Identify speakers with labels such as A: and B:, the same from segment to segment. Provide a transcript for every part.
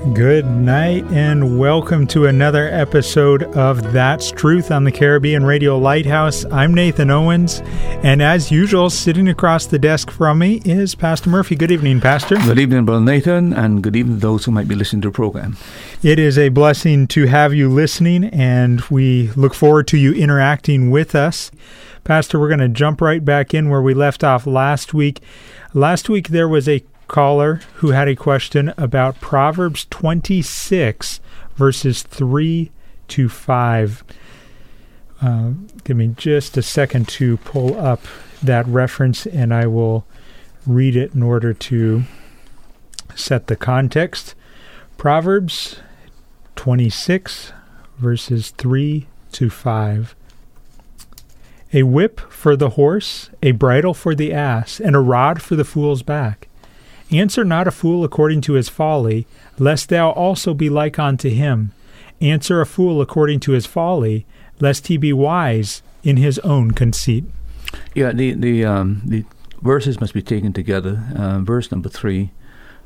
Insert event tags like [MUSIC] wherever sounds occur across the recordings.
A: Good night and welcome to another episode of That's Truth on the Caribbean Radio Lighthouse. I'm Nathan Owens, and as usual, sitting across the desk from me is Pastor Murphy. Good evening, Pastor.
B: Good evening, Brother Nathan, and good evening to those who might be listening to the program.
A: It is a blessing to have you listening, and we look forward to you interacting with us. Pastor, we're going to jump right back in where we left off last week. Last week, there was a caller who had a question about Proverbs 26, verses 3 to 5. Uh, give me just a second to pull up that reference and I will read it in order to set the context. Proverbs 26, verses 3 to 5. A whip for the horse, a bridle for the ass, and a rod for the fool's back Answer not a fool according to his folly, lest thou also be like unto him. Answer a fool according to his folly, lest he be wise in his own conceit.
B: Yeah, the the um, the verses must be taken together. Uh, verse number three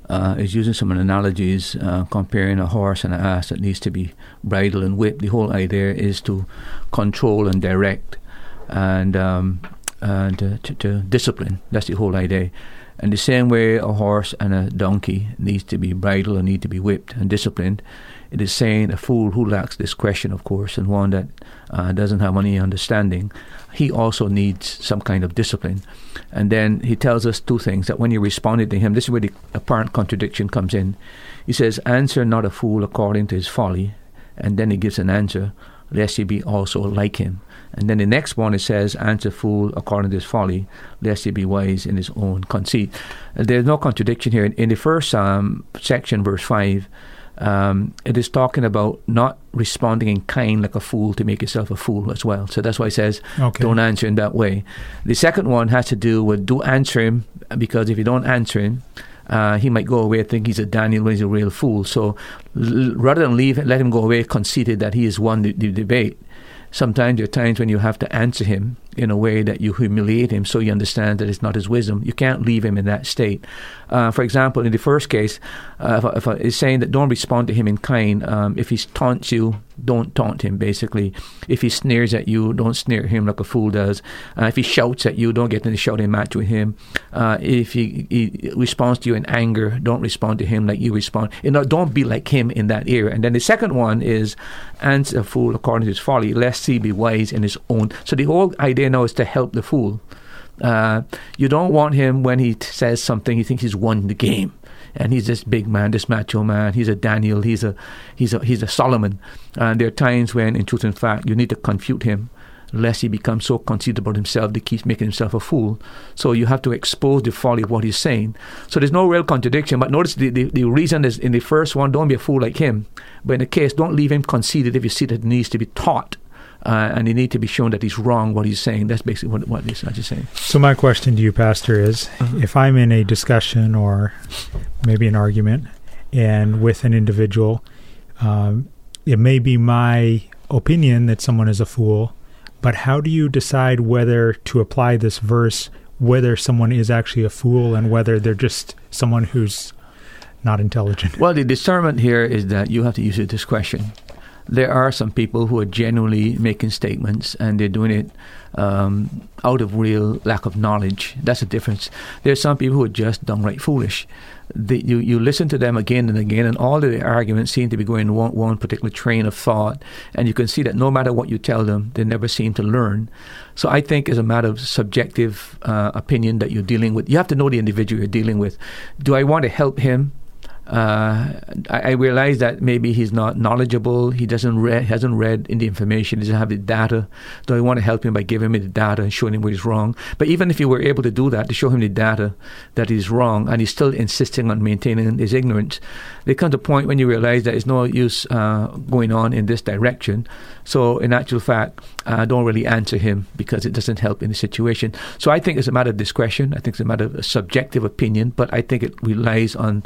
B: uh, is using some analogies, uh, comparing a horse and an ass that needs to be bridled and whipped. The whole idea is to control and direct, and um, and uh, to, to discipline. That's the whole idea. And the same way a horse and a donkey needs to be bridled and need to be whipped and disciplined, it is saying a fool who lacks discretion, of course, and one that uh, doesn't have any understanding, he also needs some kind of discipline. And then he tells us two things that when you responded to him, this is where the apparent contradiction comes in. He says, Answer not a fool according to his folly. And then he gives an answer, lest he be also like him. And then the next one it says, Answer fool according to his folly, lest he be wise in his own conceit. There's no contradiction here. In, the first um, section, verse 5, um, it is talking about not responding in kind like a fool to make yourself a fool as well. So that's why it says, okay. don't answer in that way. The second one has to do with do answer him, because if you don't answer him, uh, he might go away and think he's a Daniel when he's a real fool. So l- rather than leave, let him go away conceited that he has won the, the debate, sometimes there are times when you have to answer him in a way that you humiliate him so you understand that it's not his wisdom. You can't leave him in that state. Uh, for example, in the first case, uh, if, if it's saying that don't respond to him in kind, um, if he taunts you, don't taunt him, basically. If he sneers at you, don't sneer at him like a fool does. Uh, if he shouts at you, don't get in a shouting match with him. Uh, if he, he, responds to you in anger, don't respond to him like you respond. You know, don't be like him in that area. And then the second one is answer a fool according to his folly, lest he be wise in his own. So the whole idea idea now is to help the fool. Uh, you don't want him when he t- says something, you think he's won the game. And he's this big man, this macho man. He's a Daniel. He's a he's a he's a Solomon. And there are times when, in truth and fact, you need to confute him, lest he becomes so conceited about himself that he keeps making himself a fool. So you have to expose the folly of what he's saying. So there's no real contradiction. But notice the, the, the reason is in the first one, don't be a fool like him. But in the case, don't leave him conceited if you see that it needs to be taught uh, and you need to be shown that he's wrong what he's saying. That's basically what, what he's saying.
A: So my question to you, Pastor, is uh-huh. if I'm in a discussion or maybe an argument and with an individual, um, it may be my opinion that someone is a fool, but how do you decide whether to apply this verse, whether someone is actually a fool and whether they're just someone who's not intelligent?
B: Well, the discernment here is that you have to use your discretion. There are some people who are genuinely making statements and they're doing it um, out of real lack of knowledge. That's the difference. There are some people who are just downright foolish. The, you, you listen to them again and again, and all of the arguments seem to be going one, one particular train of thought, and you can see that no matter what you tell them, they never seem to learn. So I think it's a matter of subjective uh, opinion that you're dealing with. You have to know the individual you're dealing with. Do I want to help him? Uh, I, I realize that maybe he's not knowledgeable. He doesn't read, hasn't read in the information. He doesn't have the data. Do I want to help him by giving him the data and showing him what is wrong? But even if you were able to do that, to show him the data that he's wrong, and he's still insisting on maintaining his ignorance, there comes a point when you realize that there's no use uh, going on in this direction. So, in actual fact, I don't really answer him because it doesn't help in the situation. So, I think it's a matter of discretion. I think it's a matter of subjective opinion, but I think it relies on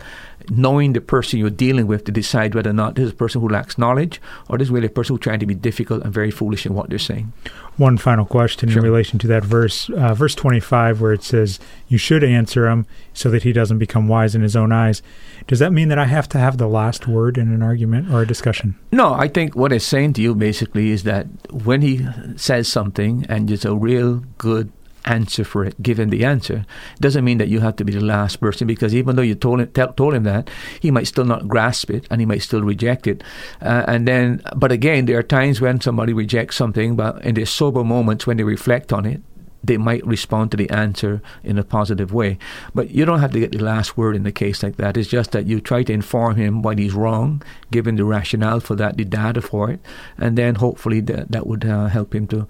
B: knowing the person you're dealing with to decide whether or not this is a person who lacks knowledge or this is really a person who's trying to be difficult and very foolish in what they're saying.
A: One final question sure. in relation to that verse, uh, verse 25, where it says, You should answer him so that he doesn't become wise in his own eyes. Does that mean that I have to have the last word in an argument or a discussion?
B: No, I think what it's saying to you basically is that when he says something and it's a real good answer for it, given the answer. Doesn't mean that you have to be the last person because even though you told him, t- told him that, he might still not grasp it and he might still reject it. Uh, and then, but again, there are times when somebody rejects something, but in their sober moments when they reflect on it, they might respond to the answer in a positive way. But you don't have to get the last word in a case like that. It's just that you try to inform him why he's wrong, give him the rationale for that, the data for it, and then hopefully that, that would uh, help him to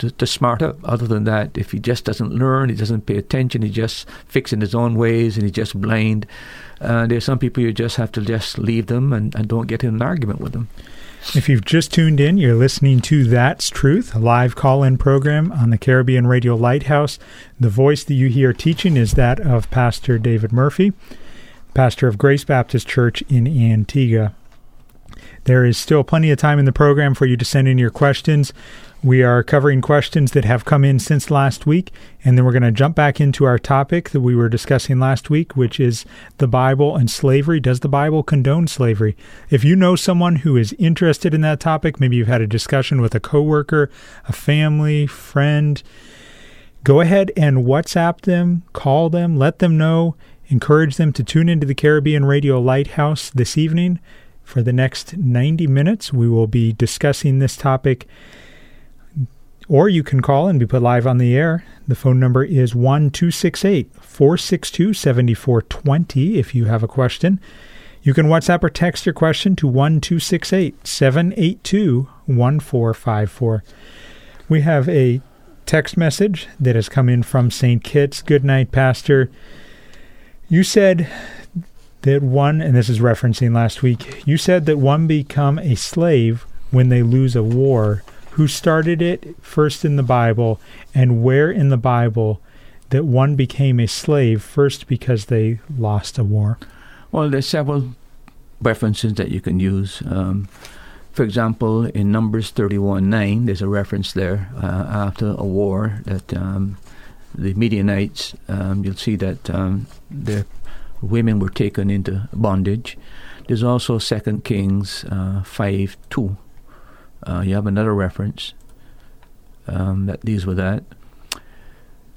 B: to, to smart up. Other than that, if he just doesn't learn, he doesn't pay attention, he just fixing his own ways and he's just blind. Uh, there's some people you just have to just leave them and, and don't get in an argument with them.
A: If you've just tuned in, you're listening to That's Truth, a live call in program on the Caribbean Radio Lighthouse. The voice that you hear teaching is that of Pastor David Murphy, pastor of Grace Baptist Church in Antigua. There is still plenty of time in the program for you to send in your questions. We are covering questions that have come in since last week, and then we're going to jump back into our topic that we were discussing last week, which is the Bible and slavery. Does the Bible condone slavery? If you know someone who is interested in that topic, maybe you've had a discussion with a coworker, a family, friend, go ahead and WhatsApp them, call them, let them know, encourage them to tune into the Caribbean Radio Lighthouse this evening. For the next 90 minutes, we will be discussing this topic or you can call and be put live on the air. The phone number is 1 462 7420 if you have a question. You can WhatsApp or text your question to 1 782 1454. We have a text message that has come in from St. Kitts. Good night, Pastor. You said that one, and this is referencing last week, you said that one become a slave when they lose a war who started it first in the Bible and where in the Bible that one became a slave first because they lost a war?
B: Well, there's several references that you can use. Um, for example, in Numbers 31 9, there's a reference there uh, after a war that um, the Midianites, um, you'll see that um, their women were taken into bondage. There's also 2 Kings uh, 5 2 uh, you have another reference um, that deals with that.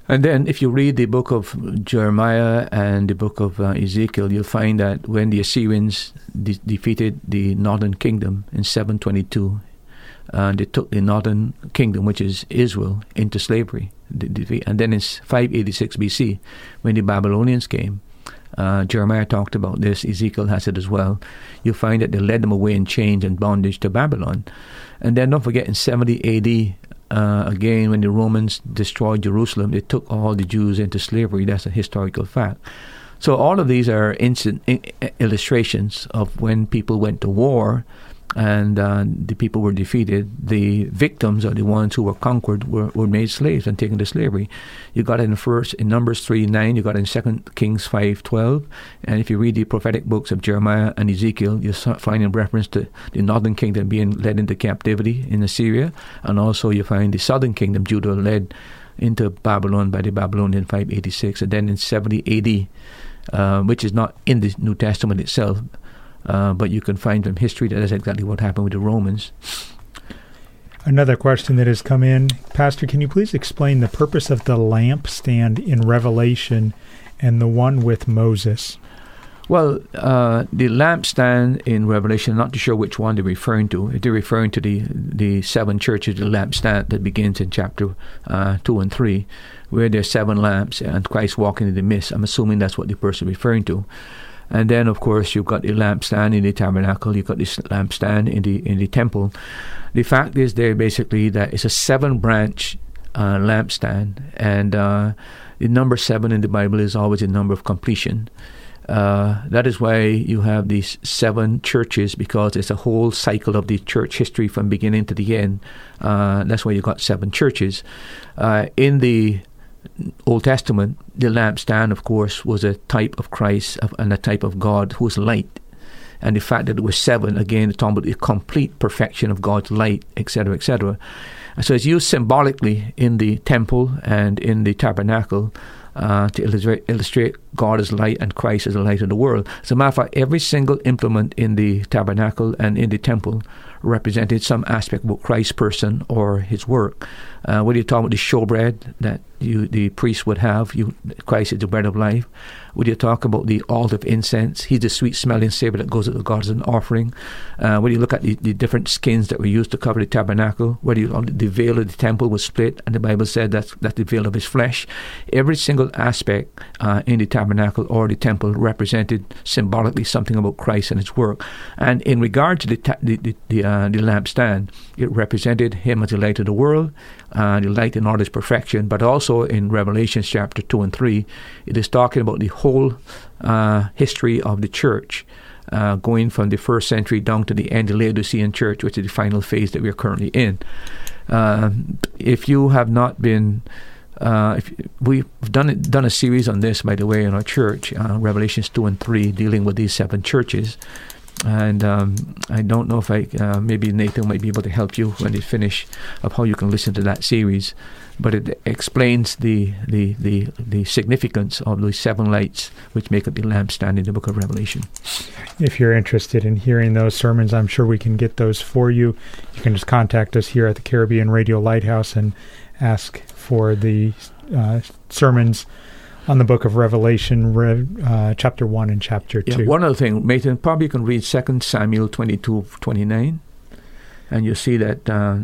B: And then, if you read the book of Jeremiah and the book of uh, Ezekiel, you'll find that when the Assyrians de- defeated the northern kingdom in 722, uh, they took the northern kingdom, which is Israel, into slavery. And then in 586 BC, when the Babylonians came, uh, Jeremiah talked about this, Ezekiel has it as well. You'll find that they led them away in chains and bondage to Babylon. And then don't forget, in 70 AD, uh, again, when the Romans destroyed Jerusalem, they took all the Jews into slavery. That's a historical fact. So all of these are instant illustrations of when people went to war and uh, the people were defeated. The victims, or the ones who were conquered, were, were made slaves and taken to slavery. You got it in first in Numbers three nine. You got it in Second Kings five twelve. And if you read the prophetic books of Jeremiah and Ezekiel, you find in reference to the northern kingdom being led into captivity in Assyria, and also you find the southern kingdom, Judah, led into Babylon by the Babylonian 586, and then in 70 AD, uh, which is not in the New Testament itself, Uh, but you can find from history that that's exactly what happened with the Romans.
A: Another question that has come in Pastor, can you please explain the purpose of the lampstand in Revelation and the one with Moses?
B: Well, uh, the lampstand in Revelation, not too sure which one they're referring to. They're referring to the the seven churches, the lampstand that begins in chapter uh, two and three, where there's seven lamps and Christ walking in the midst. I'm assuming that's what the person is referring to. And then, of course, you've got the lampstand in the tabernacle. You've got this lampstand in the in the temple. The fact is, there basically that it's a seven branch uh, lampstand, and uh, the number seven in the Bible is always a number of completion. Uh, that is why you have these seven churches because it's a whole cycle of the church history from beginning to the end. Uh, that's why you got seven churches. Uh, in the Old Testament, the lampstand, of course, was a type of Christ and a type of God who is light. And the fact that it was seven, again, talking about the complete perfection of God's light, etc., etc. So it's used symbolically in the temple and in the tabernacle uh, to illustrate, illustrate God as light and Christ as the light of the world. As a matter of fact, every single implement in the tabernacle and in the temple represented some aspect of Christ's person or his work. Uh, whether you're talking about the showbread that you, the priest would have, you, Christ is the bread of life. When you talk about the of incense, he's the sweet smelling savor that goes God as an offering. Uh, when you look at the, the, different skins that were used to cover the tabernacle, whether you, the veil of the temple was split, and the Bible said that's, that's the veil of his flesh. Every single aspect uh, in the tabernacle or the temple represented symbolically something about Christ and his work. And in regard to the, ta- the, the, the, uh, the lampstand, it represented him as the light of the world, uh, the light in all his perfection, but also in Revelation chapter 2 and 3, it is talking about the whole uh, history of the church. Uh, going from the first century down to the end of the Laodicean church, which is the final phase that we're currently in. Uh, if you have not been uh, if, we've done done a series on this, by the way, in our church, uh, Revelations two and three, dealing with these seven churches. And um, I don't know if I uh, maybe Nathan might be able to help you when they finish of how you can listen to that series but it explains the, the, the, the significance of the seven lights which make up the lampstand in the book of Revelation.
A: If you're interested in hearing those sermons, I'm sure we can get those for you. You can just contact us here at the Caribbean Radio Lighthouse and ask for the uh, sermons on the book of Revelation, uh, chapter 1 and chapter 2.
B: Yeah, one other thing, Nathan, probably you can read 2 Samuel 22 29, and you'll see that. Uh,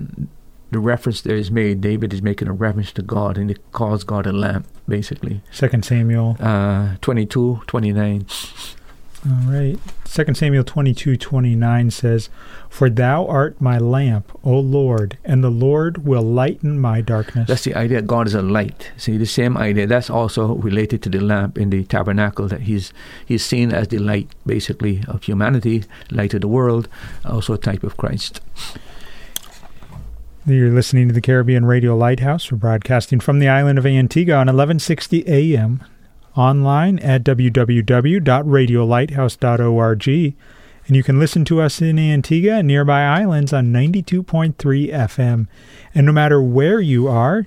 B: the reference there is made, David is making a reference to God, and he calls God a lamp, basically.
A: Second Samuel
B: uh, 22, 29.
A: All right. Second Samuel 22, 29 says, For thou art my lamp, O Lord, and the Lord will lighten my darkness.
B: That's the idea. God is a light. See, the same idea. That's also related to the lamp in the tabernacle, that he's, he's seen as the light, basically, of humanity, light of the world, also a type of Christ.
A: You're listening to the Caribbean Radio Lighthouse. We're broadcasting from the island of Antigua on 1160 AM, online at www.radiolighthouse.org. And you can listen to us in Antigua and nearby islands on 92.3 FM. And no matter where you are,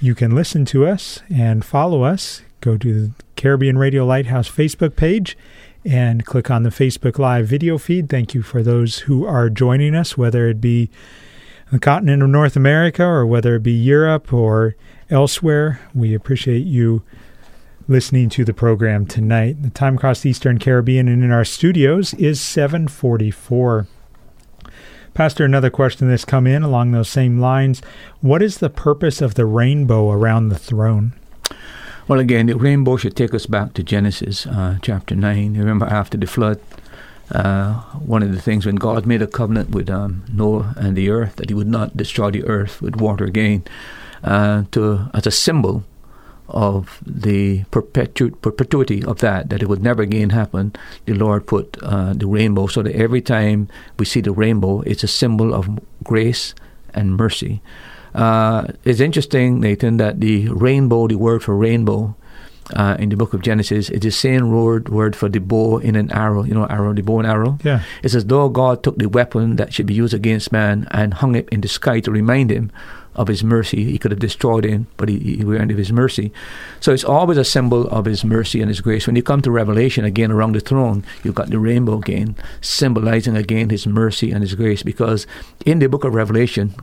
A: you can listen to us and follow us. Go to the Caribbean Radio Lighthouse Facebook page and click on the Facebook Live video feed. Thank you for those who are joining us, whether it be the continent of North America or whether it be Europe or elsewhere. We appreciate you listening to the program tonight. The time across the Eastern Caribbean and in our studios is 744. Pastor, another question that's come in along those same lines. What is the purpose of the rainbow around the throne?
B: Well, again, the rainbow should take us back to Genesis uh, chapter 9. Remember, after the flood, uh, one of the things when God made a covenant with um, Noah and the earth that He would not destroy the earth with water again, uh, to as a symbol of the perpetu- perpetuity of that, that it would never again happen. The Lord put uh, the rainbow so that every time we see the rainbow, it's a symbol of grace and mercy. Uh, it's interesting, Nathan, that the rainbow, the word for rainbow, uh, in the book of Genesis, it's the same word word for the bow in an arrow. You know, arrow, the bow and arrow.
A: Yeah.
B: It's as though God took the weapon that should be used against man and hung it in the sky to remind him of his mercy. He could have destroyed him, but he, he earned of his mercy. So it's always a symbol of his mercy and his grace. When you come to Revelation again around the throne, you've got the rainbow again, symbolizing again his mercy and his grace. Because in the book of Revelation,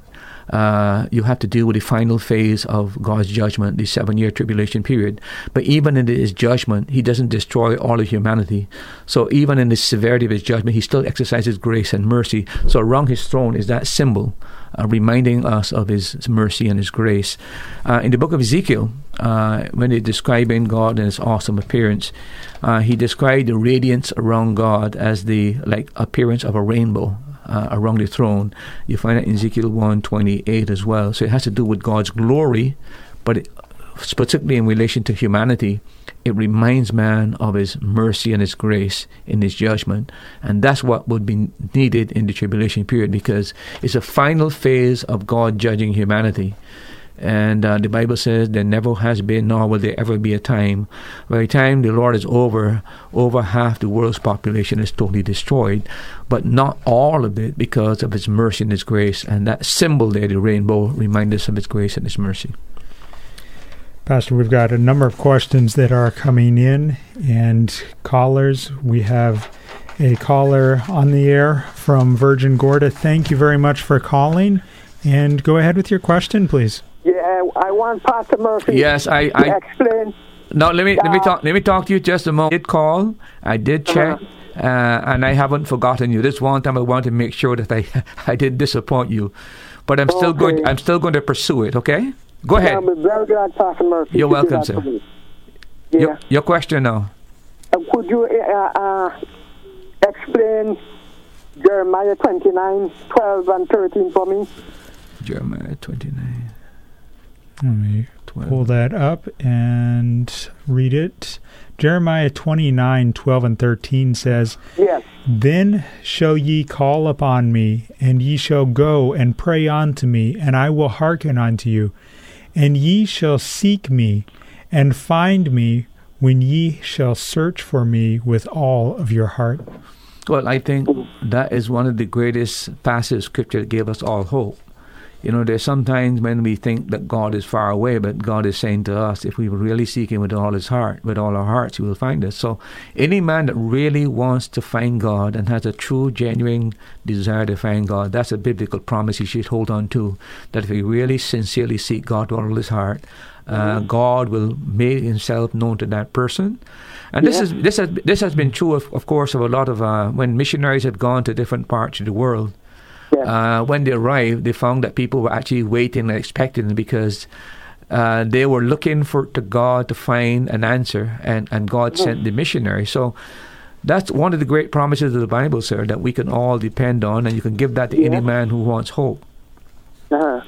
B: uh, you have to deal with the final phase of God's judgment, the seven year tribulation period. But even in his judgment, he doesn't destroy all of humanity. So even in the severity of his judgment, he still exercises grace and mercy. So around his throne is that symbol. Uh, reminding us of his mercy and his grace. Uh, in the book of Ezekiel, uh, when they're describing God and his awesome appearance, uh, he described the radiance around God as the like appearance of a rainbow uh, around the throne. You find that in Ezekiel 128 as well. So it has to do with God's glory, but it, particularly in relation to humanity, it reminds man of his mercy and his grace in his judgment. And that's what would be needed in the tribulation period because it's a final phase of God judging humanity. And uh, the Bible says there never has been, nor will there ever be a time. By the time the Lord is over, over half the world's population is totally destroyed, but not all of it because of His mercy and His grace. And that symbol there, the rainbow, reminds us of His grace and His mercy.
A: Pastor, we've got a number of questions that are coming in and callers. We have a caller on the air from Virgin Gorda. Thank you very much for calling. And go ahead with your question, please.
C: Yeah, I want Pastor Murphy.
B: Yes, I. I
C: explain.
B: no, let me let me
C: Uh,
B: talk. Let me talk to you just a moment. I did call. I did check. Uh, and I haven't forgotten you. This one time, I want to make sure that I [LAUGHS] I didn't disappoint you, but I'm still going. I'm still going to pursue it. Okay, go ahead.
C: I'll be very glad, Pastor Murphy.
B: You're welcome, sir.
C: Yeah.
B: Your, your question now.
C: Uh, could you uh, uh, explain Jeremiah 29, 12 and 13 for me?
B: Jeremiah 29,
A: Let me
B: 12.
A: pull that up and read it. Jeremiah 29, 12 and 13 says,
C: Yes.
A: Then shall ye call upon me, and ye shall go and pray unto me, and I will hearken unto you. And ye shall seek me, and find me, when ye shall search for me with all of your heart.
B: Well, I think that is one of the greatest passages scripture that gave us all hope. You know, there's sometimes when we think that God is far away, but God is saying to us, if we really seek Him with all His heart, with all our hearts, He will find us. So, any man that really wants to find God and has a true, genuine desire to find God, that's a biblical promise he should hold on to. That if he really sincerely seek God with all his heart, uh, God will make Himself known to that person. And this
C: Yeah.
B: is this has this has been true, of, of course, of a lot of uh, when missionaries have gone to different parts of the world.
C: Yes.
B: Uh, when they arrived, they found that people were actually waiting and expecting them because uh, they were looking for to God to find an answer, and, and God sent the missionary. So that's one of the great promises of the Bible, sir, that we can all depend on, and you can give that to any man who wants hope.
C: Uh-huh.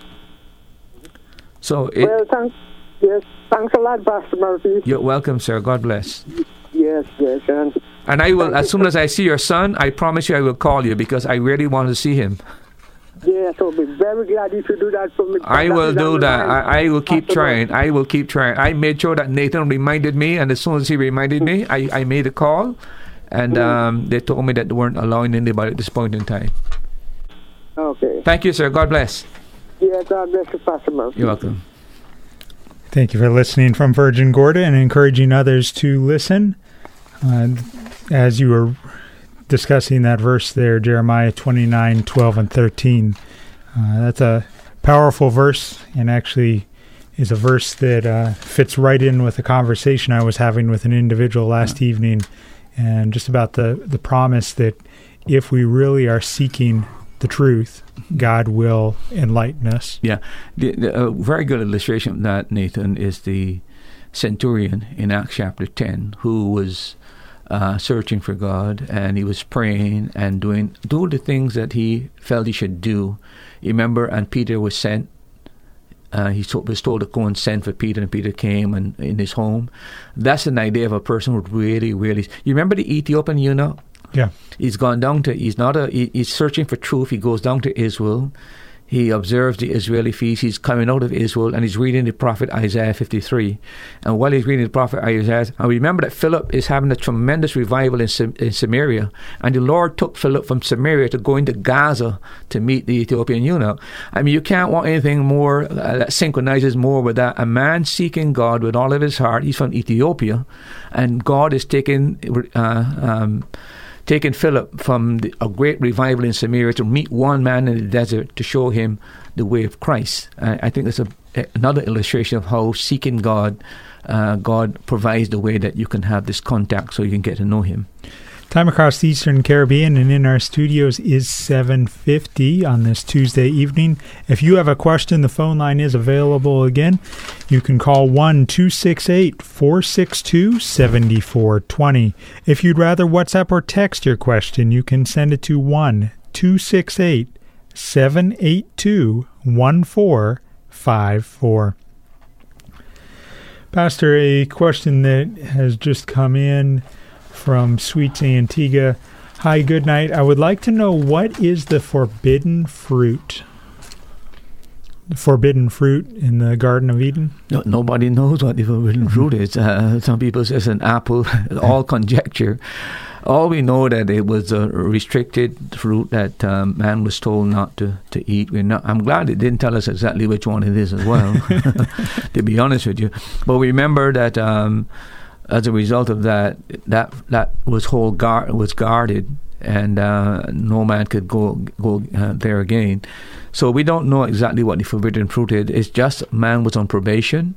B: So it,
C: well, thanks. Yes, thanks a lot, Pastor Murphy.
B: you're welcome, sir. God bless.
C: Yes, yes, and
B: And I will, as soon as I see your son, I promise you, I will call you because I really want to see him.
C: yes, I'll be very glad if you do that for me.
B: I
C: That
B: will do that. I, I will keep
C: Pastor
B: trying.
C: Murphy.
B: I will keep trying. I made sure that Nathan reminded me, and as soon as he reminded me, I, I made a call, and um, they told me that they weren't allowing anybody at this point in time.
C: Okay.
B: Thank you, sir. God bless.
C: Yes, God bless you, Pastor Murphy.
B: You're welcome.
A: Thank you for listening from Virgin Gorda and encouraging others to listen. Uh, as you were discussing that verse there, Jeremiah 29, 12, and 13, uh, that's a powerful verse and actually is a verse that uh, fits right in with a conversation I was having with an individual last evening and just about the, the promise that if we really are seeking the truth, God will enlighten us.
B: Yeah, the, the, a very good illustration of that, Nathan, is the centurion in Acts chapter 10 who was uh, searching for God and he was praying and doing doing the things that he felt he should do. You remember, and Peter was sent. Uh, he was told to go and send for Peter, and Peter came and in his home. That's an idea of a person who really, really. You remember the Ethiopian eunuch?
A: Yeah.
B: He's gone down to. He's not a. He, he's searching for truth. He goes down to Israel. He observes the Israeli feast. He's coming out of Israel and he's reading the prophet Isaiah 53. And while he's reading the prophet Isaiah, and remember that Philip is having a tremendous revival in, in Samaria. And the Lord took Philip from Samaria to go into Gaza to meet the Ethiopian eunuch. I mean, you can't want anything more uh, that synchronizes more with that. A man seeking God with all of his heart. He's from Ethiopia. And God is taking. Uh, um, taken Philip from the, a great revival in Samaria to meet one man in the desert to show him the way of Christ. I, think that's a, another illustration of how seeking God, uh, God provides the way that you can have this contact so you can get to know Him.
A: Time across the Eastern Caribbean and in our studios is 7:50 on this Tuesday evening. If you have a question, the phone line is available again. You can call 1-268-462-7420. If you'd rather WhatsApp or text your question, you can send it to 1-268-782-1454. Pastor, a question that has just come in from Swetes Antigua. Hi, good night. I would like to know what is the forbidden fruit? The forbidden fruit in the Garden of Eden?
B: No, nobody knows what the forbidden [LAUGHS] fruit is. Uh, some people say it's an apple, [LAUGHS] all conjecture. All we know that it was a restricted fruit that um, man was told not to, to eat. We're not, I'm glad it didn't tell us exactly which one it is as well, [LAUGHS] to be honest with you. But remember that um, as a result of that, that that was whole guard was guarded, and uh, no man could go go uh, there again. So we don't know exactly what the forbidden fruit is. It's just man was on probation,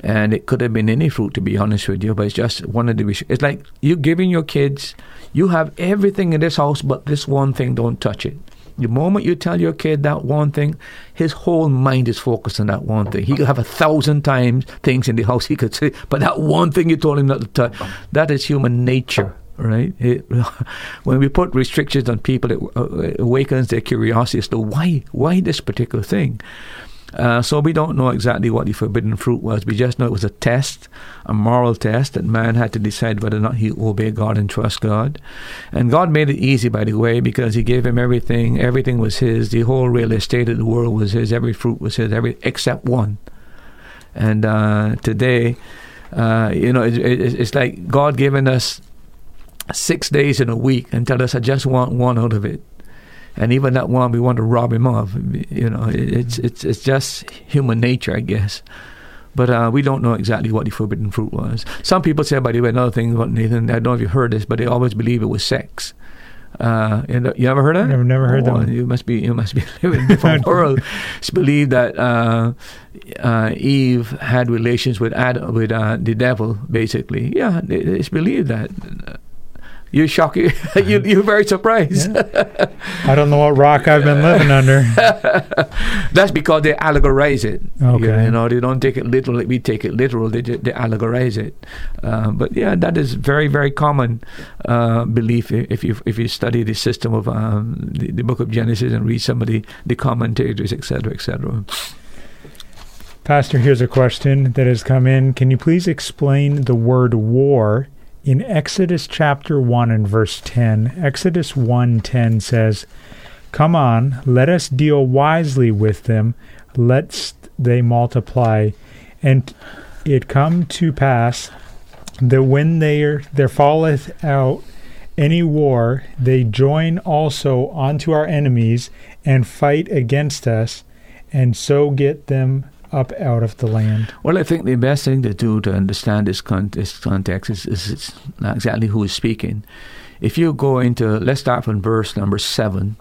B: and it could have been any fruit to be honest with you. But it's just one of the. It's like you giving your kids, you have everything in this house, but this one thing, don't touch it. The moment you tell your kid that one thing, his whole mind is focused on that one thing. He could have a thousand times things in the house he could say, but that one thing you told him not to touch, that is human nature, right? It, [LAUGHS] when we put restrictions on people, it, uh, it awakens their curiosity as to why, why this particular thing. Uh, so we don't know exactly what the forbidden fruit was. We just know it was a test, a moral test that man had to decide whether or not he obey God and trust God. And God made it easy, by the way, because He gave him everything. Everything was His. The whole real estate of the world was His. Every fruit was His. Every except one. And uh, today, uh, you know, it, it, it's like God giving us six days in a week and tell us, I just want one out of it and even that one we want to rob him of. You know, it's it's it's just human nature, I guess. But uh, we don't know exactly what the forbidden fruit was. Some people say, by the way, another thing about Nathan, I don't know if you've heard this, but they always believe it was sex. Uh, you ever heard of
A: that? I've never heard oh, that.
B: You must be you must be [LAUGHS] living in a different world. It's believed that uh, uh, Eve had relations with Adam, with uh, the devil, basically. Yeah, it's believed that you're shocked. you, [LAUGHS] you're very surprised.
A: Yeah. I don't know what rock I've been living under. [LAUGHS]
B: That's because they allegorize it. Okay. You, know, they don't take it literally. We take it literal. They they allegorize it. Uh, but yeah, that is very very common uh, belief if you if you study the system of um, the, the, Book of Genesis and read some of the, the commentators, etc., etc.
A: Pastor, here's a question that has come in. Can you please explain the word war? In Exodus chapter 1 and verse 10, Exodus 1:10 says, "Come on, let us deal wisely with them, lest they multiply." And it come to pass that when there there falleth out any war, they join also unto our enemies and fight against us, and so get them up out of the land?
B: Well, I think the best thing to do to understand this, con- this context is, is not exactly who is speaking. If you go into, let's start from verse number seven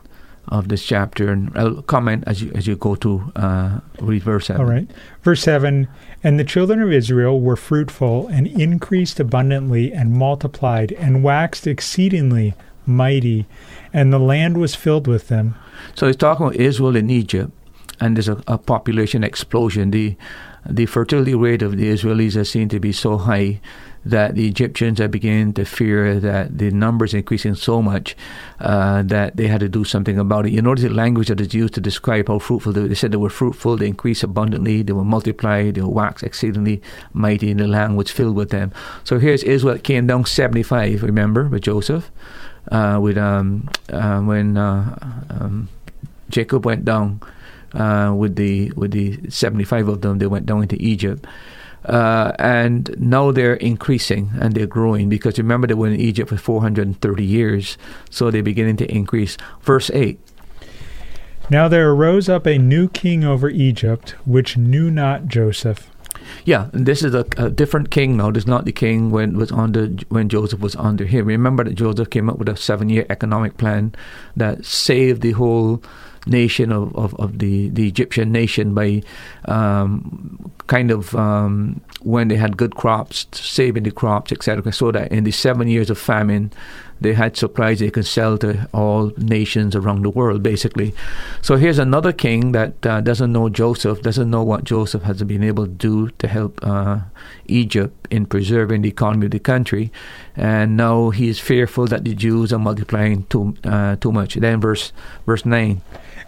B: of this chapter, and I'll comment as you as you go to uh, read verse seven.
A: All right, verse seven. And the children of Israel were fruitful and increased abundantly and multiplied and waxed exceedingly mighty, and the land was filled with them.
B: So he's talking about Israel in Egypt, and there's a, a, population explosion. The the fertility rate of the Israelis is seen to be so high that the Egyptians are beginning to fear that the numbers increasing so much uh, that they had to do something about it. You notice the language that is used to describe how fruitful they, they said they were fruitful, they increased abundantly, they were multiplied, they were waxed exceedingly mighty, and the land was filled with them. So here's Israel came down 75, remember, with Joseph, uh, with um, uh, when uh, um, Jacob went down uh, with the with the 75 of them. They went down into Egypt. Uh, and now they're increasing and they're growing because remember they were in Egypt for 430 years, so they're beginning to increase. Verse 8
A: Now there arose up a new king over Egypt, which knew not Joseph.
B: Yeah, this is a, a different king now. This is not the king when was under when Joseph was under him. Remember that Joseph came up with a seven-year economic plan that saved the whole nation of, of, of the, the Egyptian nation by um, kind of um, when they had good crops, saving the crops, etc. So that in the seven years of famine, they had supplies they could sell to all nations around the world, basically. So here's another king that uh, doesn't know Joseph, doesn't know what Joseph has been able to do to help uh, Egypt in preserving the economy of the country, and now he is fearful that the Jews are multiplying too uh, too much. Then verse verse nine.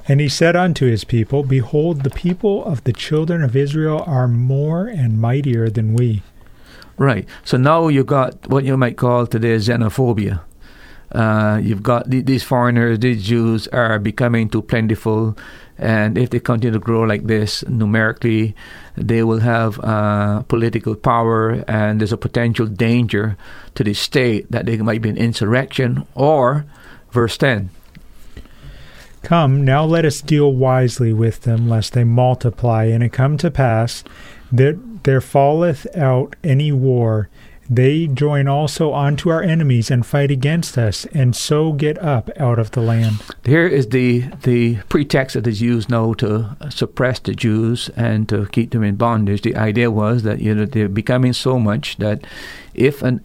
A: And he said unto his people, Behold, the people of the children of Israel are more and mightier than we.
B: Right. So now you've got what you might call today xenophobia. Uh, you've got th- these foreigners, these Jews are becoming too plentiful, and if they continue to grow like this numerically, they will have uh, political power, and there's a potential danger to the state that there might be an insurrection. Or, verse 10
A: Come, now let us deal wisely with them, lest they multiply. And it come to pass that there falleth out any war. They join also unto our enemies and fight against us, and so get up out of the land.
B: Here is the, the pretext that is used now to suppress the Jews and to keep them in bondage. The idea was that you know they're becoming so much that if an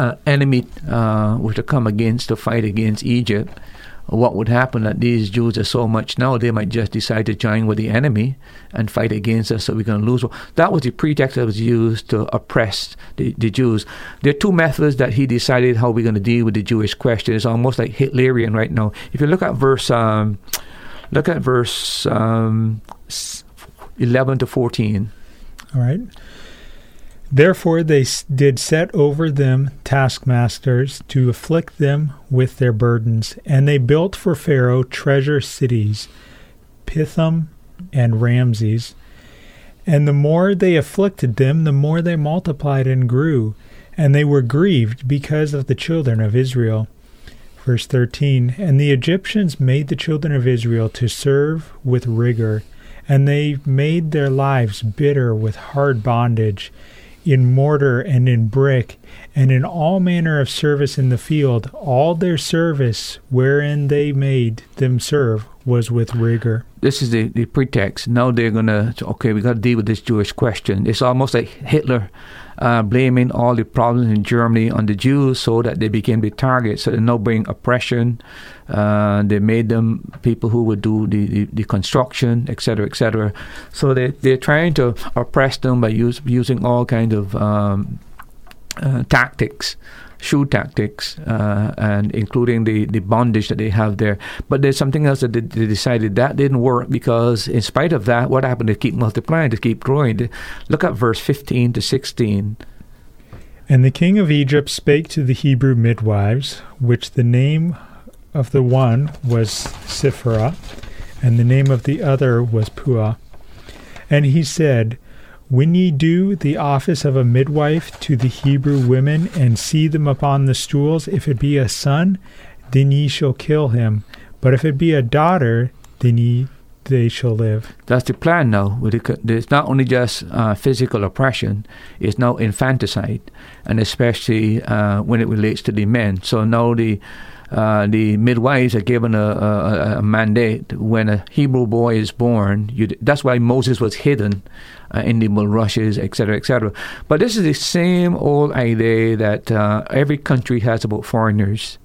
B: uh, enemy uh, were to come against to fight against Egypt, what would happen that these Jews are so much now, they might just decide to join with the enemy and fight against us so we're going to lose. That was the pretext that was used to oppress the, the Jews. There are two methods that he decided how we're going to deal with the Jewish question. It's almost like Hitlerian right now. If you look at verse, um, look at verse um, 11 to 14.
A: All right. Therefore they did set over them taskmasters to afflict them with their burdens, and they built for Pharaoh treasure cities, Pithom and Ramses. And the more they afflicted them, the more they multiplied and grew, and they were grieved because of the children of Israel. Verse 13 And the Egyptians made the children of Israel to serve with rigor, and they made their lives bitter with hard bondage in mortar and in brick, and in all manner of service in the field, all their service wherein they made them serve was with rigor.
B: This is the, the pretext. Now they're going to, okay, we got to deal with this Jewish question. It's almost like Hitler uh, blaming all the problems in Germany on the Jews so that they became the target. So they're now bring oppression. Uh, they made them people who would do the, the, the construction, etc., etc. So they, they're trying to oppress them by use, using all kind of um, uh, tactics shoe tactics, uh, and including the, the bondage that they have there. But there's something else that they, they, decided that didn't work because, in spite of that, what happened? They keep multiplying, they keep growing. Look at verse 15 to 16.
A: And the king of Egypt spake to the Hebrew midwives, which the name of the one was Shiphrah, and the name of the other was Puah. And he said, when ye do the office of a midwife to the Hebrew women, and see them upon the stools, if it be a son, then ye shall kill him. But if it be a daughter, then ye they shall live.
B: That's the plan now. It's not only just uh, physical oppression, it's now infanticide, and especially uh, when it relates to the men. So now the uh, the midwives are given a, a, a, mandate when a Hebrew boy is born. You, that's why Moses was hidden uh, in the bulrushes, etc., etc. But this is the same old idea that uh, every country has about foreigners.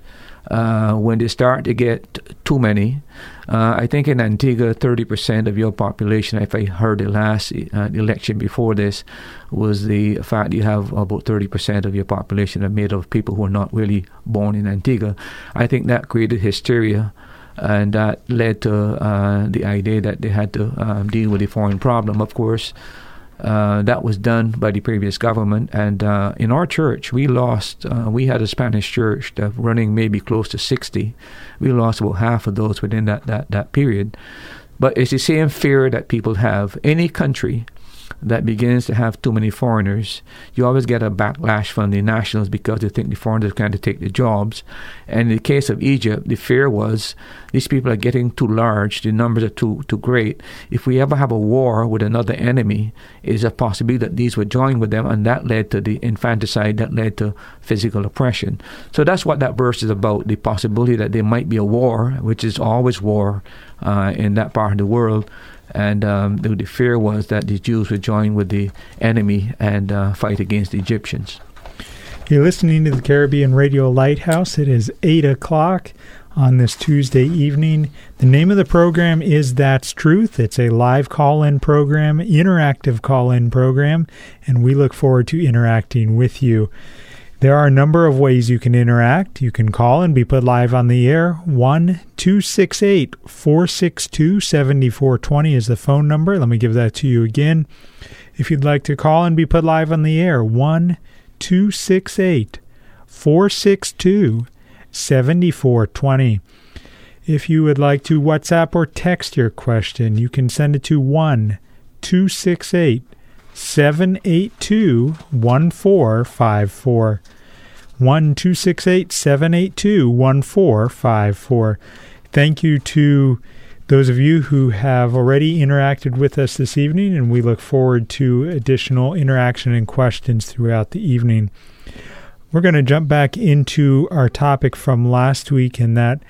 B: Uh, when they start to get too many, uh, I think in Antigua, 30% of your population, if I heard the last uh, election before this, was the fact you have about 30% of your population are made of people who are not really born in Antigua. I think that created hysteria and that led to uh, the idea that they had to um, deal with the foreign problem. Of course, uh, that was done by the previous government, and uh, in our church, we lost. Uh, we had a Spanish church that running maybe close to sixty. We lost about half of those within that that, that period. But it's the same fear that people have. Any country that begins to have too many foreigners, you always get a backlash from the nationals because they think the foreigners are trying to take the jobs. And in the case of Egypt, the fear was these people are getting too large, the numbers are too too great. If we ever have a war with another enemy, is a possibility that these would join with them, and that led to the infanticide, that led to physical oppression. So that's what that verse is about: the possibility that there might be a war, which is always war uh, in that part of the world and um, the, the, fear was that the Jews would join with the enemy and uh, fight against the Egyptians.
A: You're listening to the Caribbean Radio Lighthouse. It is 8 o'clock on this Tuesday evening. The name of the program is That's Truth. It's a live call in program, interactive call in program, and we look forward to interacting with you. There are a number of ways you can interact. You can call and be put live on the air. 1 268 462 7420 is the phone number. Let me give that to you again. If you'd like to call and be put live on the air, 1 268 462 7420. If you would like to WhatsApp or text your question, you can send it to 1 268 782 1454. 1 782 1454. Thank you to those of you who have already interacted with us this evening, and we look forward to additional interaction and questions throughout the evening. We're going to jump back into our topic from last week, and that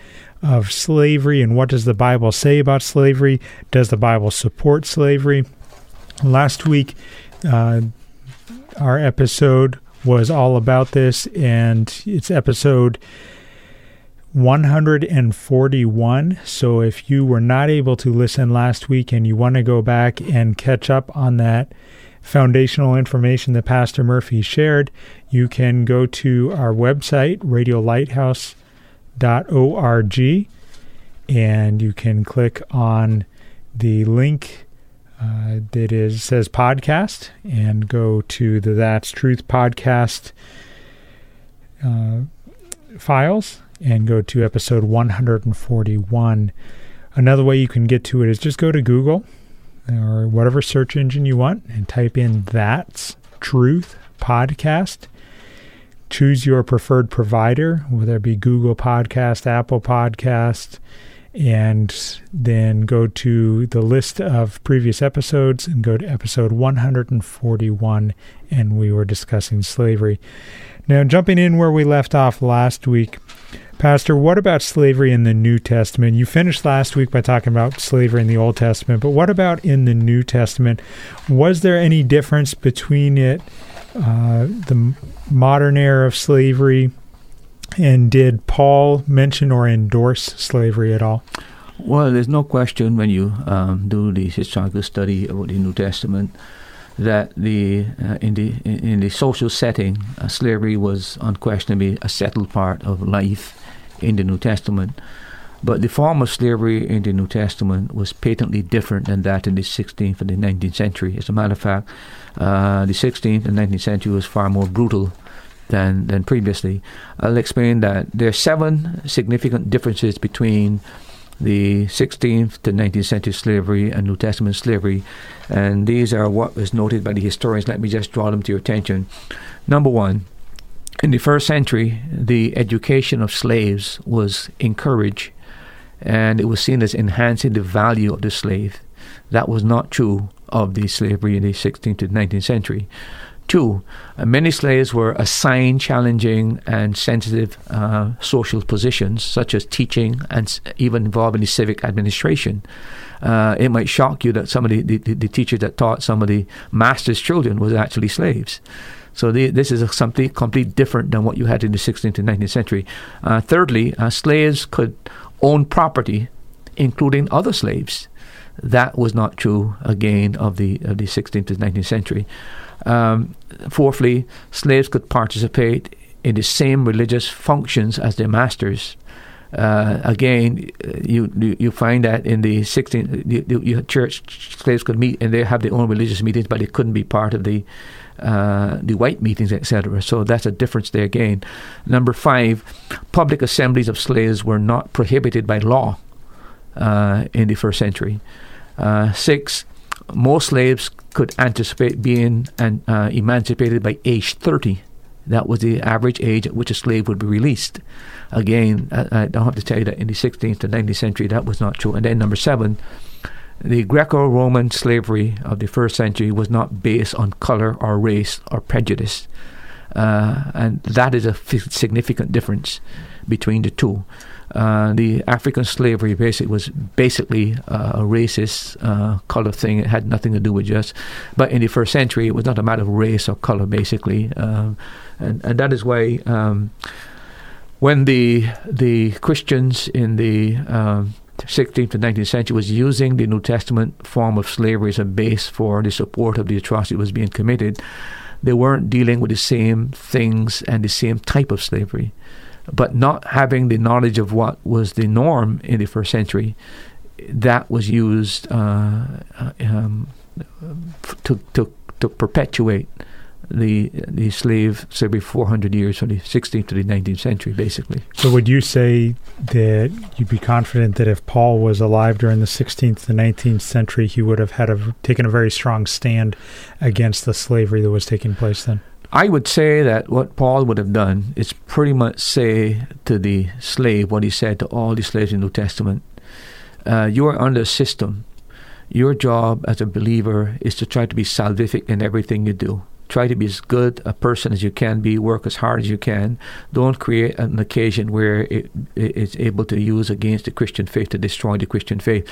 A: of slavery and what does the Bible say about slavery? Does the Bible support slavery? Last week, uh, our episode was all about this, and it's episode 141. So if you were not able to listen last week and you want to go back and catch up on that foundational information that Pastor Murphy shared, you can go to our website, radiolighthouse.org, and you can click on the link uh, that is says podcast and go to the That's Truth podcast uh, files and go to episode 141. Another way you can get to it is just go to Google or whatever search engine you want and type in That's Truth podcast. Choose your preferred provider, whether it be Google Podcast, Apple Podcast, and then go to the list of previous episodes and go to episode 141 and we were discussing slavery. Now jumping in where we left off last week pastor what about slavery in the new testament? You finished last week by talking about slavery in the old testament but what about in the new testament? Was there any difference between it uh, the modern era of slavery and did Paul mention or endorse slavery at all?
B: Well, there's no question when you um, do the historical study of the New Testament that the uh, in the in the social setting, uh, slavery was unquestionably a settled part of life in the New Testament. But the form of slavery in the New Testament was patently different than that in the 16th and the 19th century. As a matter of fact, uh, the 16th and 19th century was far more brutal than than previously. I'll explain that there are seven significant differences between the 16th to 19th century slavery and New Testament slavery, and these are what was noted by the historians. Let me just draw them to your attention. Number one, in the first century, the education of slaves was encouraged, and it was seen as enhancing the value of the slave. That was not true of the slavery in the 16th to 19th century. Two, uh, many slaves were assigned challenging and sensitive uh, social positions, such as teaching and even involved in the civic administration. Uh, it might shock you that some of the, the, the, teachers that taught some of the master's children was actually slaves. So the, this is something completely different than what you had in the 16th and 19th century. Uh, thirdly, uh, slaves could own property, including other slaves. That was not true again of the of the 16th to 19th century. Um, fourthly, slaves could participate in the same religious functions as their masters. Uh, again, you, you, find that in the 16th, you, you, church slaves could meet and they have their own religious meetings, but they couldn't be part of the uh, the white meetings, etc. So that's a difference there again. Number five, public assemblies of slaves were not prohibited by law. Uh, in the first century. Uh, six, most slaves could anticipate being an, uh, emancipated by age 30. That was the average age at which a slave would be released. Again, I, I don't have to tell you that in the 16th to 19th century that was not true. And then number seven, the Greco Roman slavery of the first century was not based on color or race or prejudice. Uh, and that is a f- significant difference between the two. Uh, the African slavery basically was basically uh, a racist uh, color thing. It had nothing to do with just. But in the first century, it was not a matter of race or color, basically, um, and and that is why um, when the the Christians in the um, 16th to 19th century was using the New Testament form of slavery as a base for the support of the atrocity that was being committed, they weren't dealing with the same things and the same type of slavery but not having the knowledge of what was the norm in the first century, that was used uh, uh um, to, to, to perpetuate the the slave slavery 400 years from the 16th to the 19th century, basically.
A: So, would you say that you'd be confident that if Paul was alive during the 16th to 19th century, he would have had a, taken a very strong stand against the slavery that was taking place then?
B: I would say that what Paul would have done is pretty much say to the slave what he said to all the slaves in the New Testament. Uh, you are under a system. Your job as a believer is to try to be salvific in everything you do. Try to be as good a person as you can be. Work as hard as you can. Don't create an occasion where it, it is able to use against the Christian faith to destroy the Christian faith.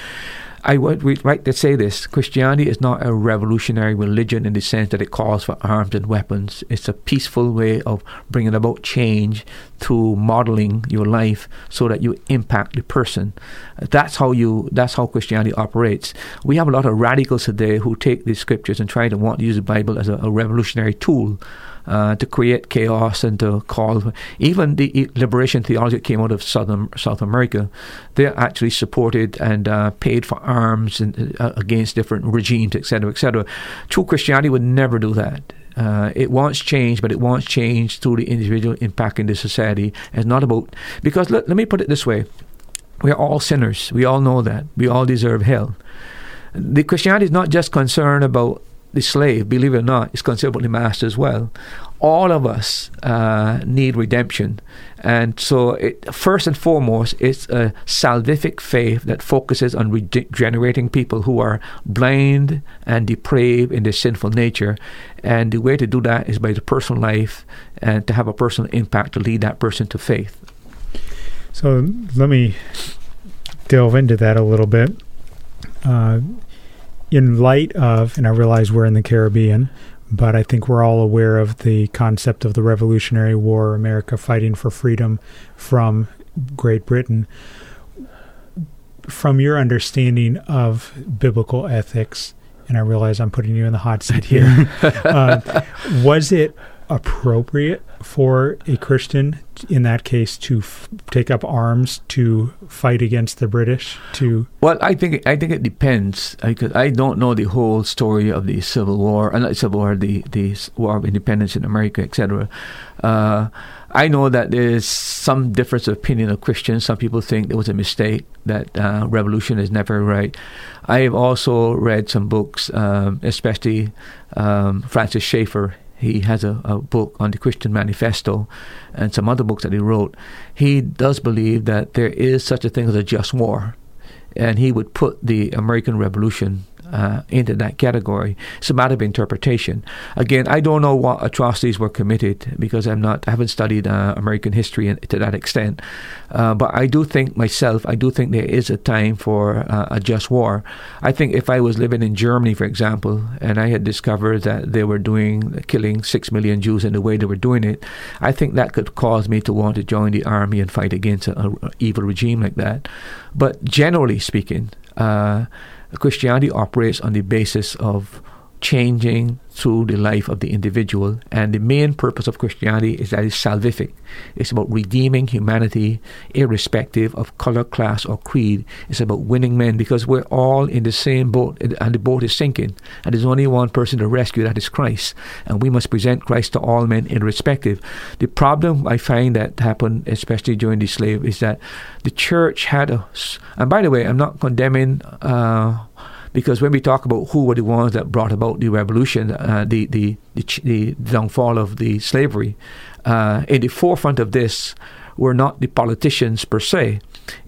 B: I would like to say this Christianity is not a revolutionary religion in the sense that it calls for arms and weapons. It's a peaceful way of bringing about change through modeling your life so that you impact the person. That's how you. That's how Christianity operates. We have a lot of radicals today who take these scriptures and try to want to use the Bible as a, a revolutionary tool uh, to create chaos and to call even the liberation theology that came out of Southern South America. They actually supported and uh, paid for arms and, uh, against different regimes, etc., etc. True Christianity would never do that. Uh, it wants change, but it wants change through the individual impacting the society. It's not about because let, let me put it this way: we are all sinners. We all know that. We all deserve hell. The Christianity is not just concerned about the slave, believe it or not, is about the master as well. All of us uh, need redemption. And so, it, first and foremost, it's a salvific faith that focuses on regenerating people who are blind and depraved in their sinful nature. And the way to do that is by the personal life and to have a personal impact to lead that person to faith.
A: So, let me delve into that a little bit. Uh, in light of, and I realize we're in the Caribbean, but I think we're all aware of the concept of the Revolutionary War, America fighting for freedom from Great Britain. From your understanding of biblical ethics, and I realize I'm putting you in the hot seat here, [LAUGHS] uh, was it appropriate for a Christian in that case to f- take up arms to fight against the British? To
B: well, I think I think it depends because I don't know the whole story of the Civil War, uh, Civil War, the the War of Independence in America, etc. Uh, I know that there's some difference of opinion of Christians. Some people think it was a mistake that uh, revolution is never right. I have also read some books, um, especially um, Francis Schaeffer he has a, a, book on the Christian Manifesto and some other books that he wrote. He does believe that there is such a thing as a just war. And he would put the American Revolution uh, into that category. It's a matter of interpretation. Again, I don't know what atrocities were committed because I'm not, I haven't studied uh, American history to that extent. Uh, but I do think myself, I do think there is a time for uh, a just war. I think if I was living in Germany, for example, and I had discovered that they were doing killing six million Jews in the way they were doing it, I think that could cause me to want to join the army and fight against an evil regime like that. But generally speaking, uh, Christianity operates on the basis of changing through the life of the individual. And the main purpose of Christianity is that it's salvific. It's about redeeming humanity, irrespective of color, class, or creed. It's about winning men because we're all in the same boat and the boat is sinking. And there's only one person to rescue, that is Christ. And we must present Christ to all men, irrespective. The problem I find that happened, especially during the slave, is that the church had a. And by the way, I'm not condemning. Uh, because when we talk about who were the ones that brought about the revolution, uh, the, the, the, the downfall of the slavery, uh, in the forefront of this were not the politicians per se.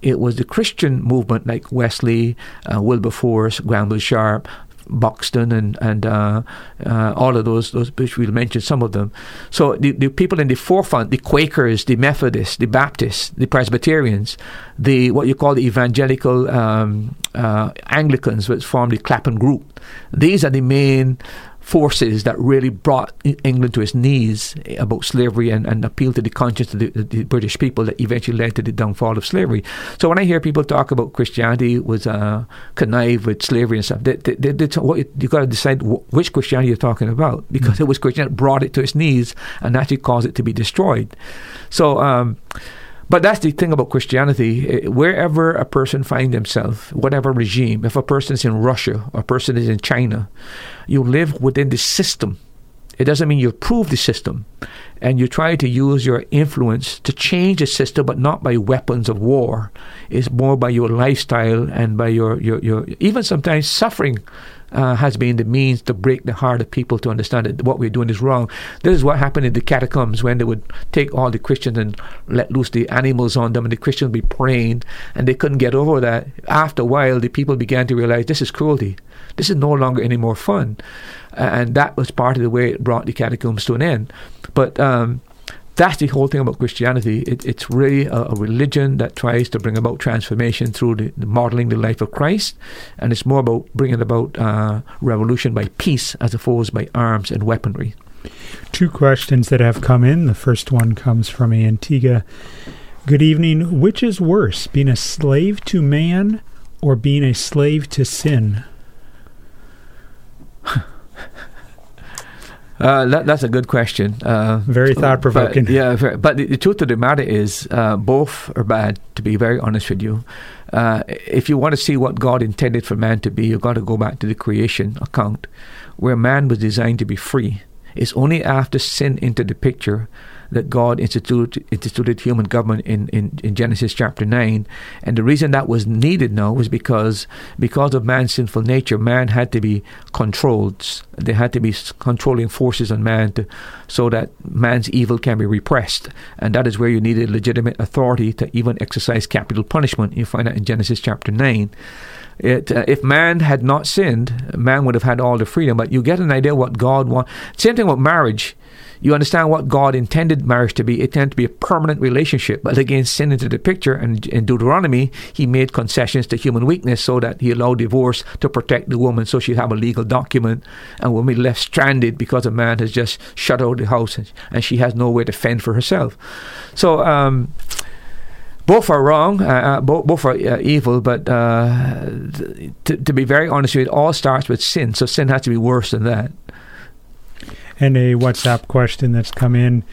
B: It was the Christian movement like Wesley, uh, Wilberforce, Granville Sharp, Buxton and and uh, uh, all of those those which we'll mention some of them. So the, the people in the forefront, the Quakers, the Methodists, the Baptists, the Presbyterians, the what you call the evangelical um, uh, Anglicans, which form the Clapham group. These are the main forces that really brought England to its knees about slavery and, and appealed to the conscience of the, the, British people that eventually led to the downfall of slavery. So when I hear people talk about Christianity was uh, connive with slavery and stuff, they, they, they, they what, you got to decide which Christianity you're talking about because mm-hmm. it was Christianity that brought it to its knees and actually caused it to be destroyed. So. Um, but that's the thing about Christianity. Eh, wherever a person finds himself, whatever regime, if a person is in Russia a person is in China, you live within the system. It doesn't mean you approve the system. And you try to use your influence to change the system, but not by weapons of war. It's more by your lifestyle and by your, your, your even sometimes suffering uh, has been the means to break the heart of people to understand that what we're doing is wrong. This is what happened in the catacombs when they would take all the Christians and let loose the animals on them, and the Christians would be praying, and they couldn't get over that. After a while, the people began to realize this is cruelty. This is no longer any more fun, and that was part of the way it brought the catacombs to an end. But um, that's the whole thing about Christianity. It, it's really a, a, religion that tries to bring about transformation through the, the, modeling the life of Christ, and it's more about bringing about uh, revolution by peace as opposed by arms and weaponry.
A: Two questions that have come in. The first one comes from Antigua. Good evening. Which is worse, being a slave to man or being a slave to sin?
B: Uh, that, that's a good question. Uh,
A: very thought provoking. [LAUGHS]
B: Yeah, very, but the, the, truth of the matter is, uh, both are bad. To be very honest with you, uh, if you want to see what God intended for man to be, you've got to go back to the creation account, where man was designed to be free. It's only after sin entered the picture that God instituted, instituted human government in, in, in Genesis chapter 9. And the reason that was needed now was because because of man's sinful nature, man had to be controlled. There had to be controlling forces on man to, so that man's evil can be repressed. And that is where you needed legitimate authority to even exercise capital punishment. You find that in Genesis chapter 9. It, uh, if man had not sinned, man would have had all the freedom. But you get an idea what God wants. Same thing with marriage you understand what God intended marriage to be. It tended to be a permanent relationship. But again, sin into the picture, and in Deuteronomy, he made concessions to human weakness so that he allowed divorce to protect the woman so she'd have a legal document and will be left stranded because a man has just shut out the house and she has nowhere to fend for herself. So, um, both are wrong, uh, uh, both, both are uh, evil, but uh, to, to be very honest with you, it all starts with sin. So sin has to be worse than that
A: and a WhatsApp question that's come in.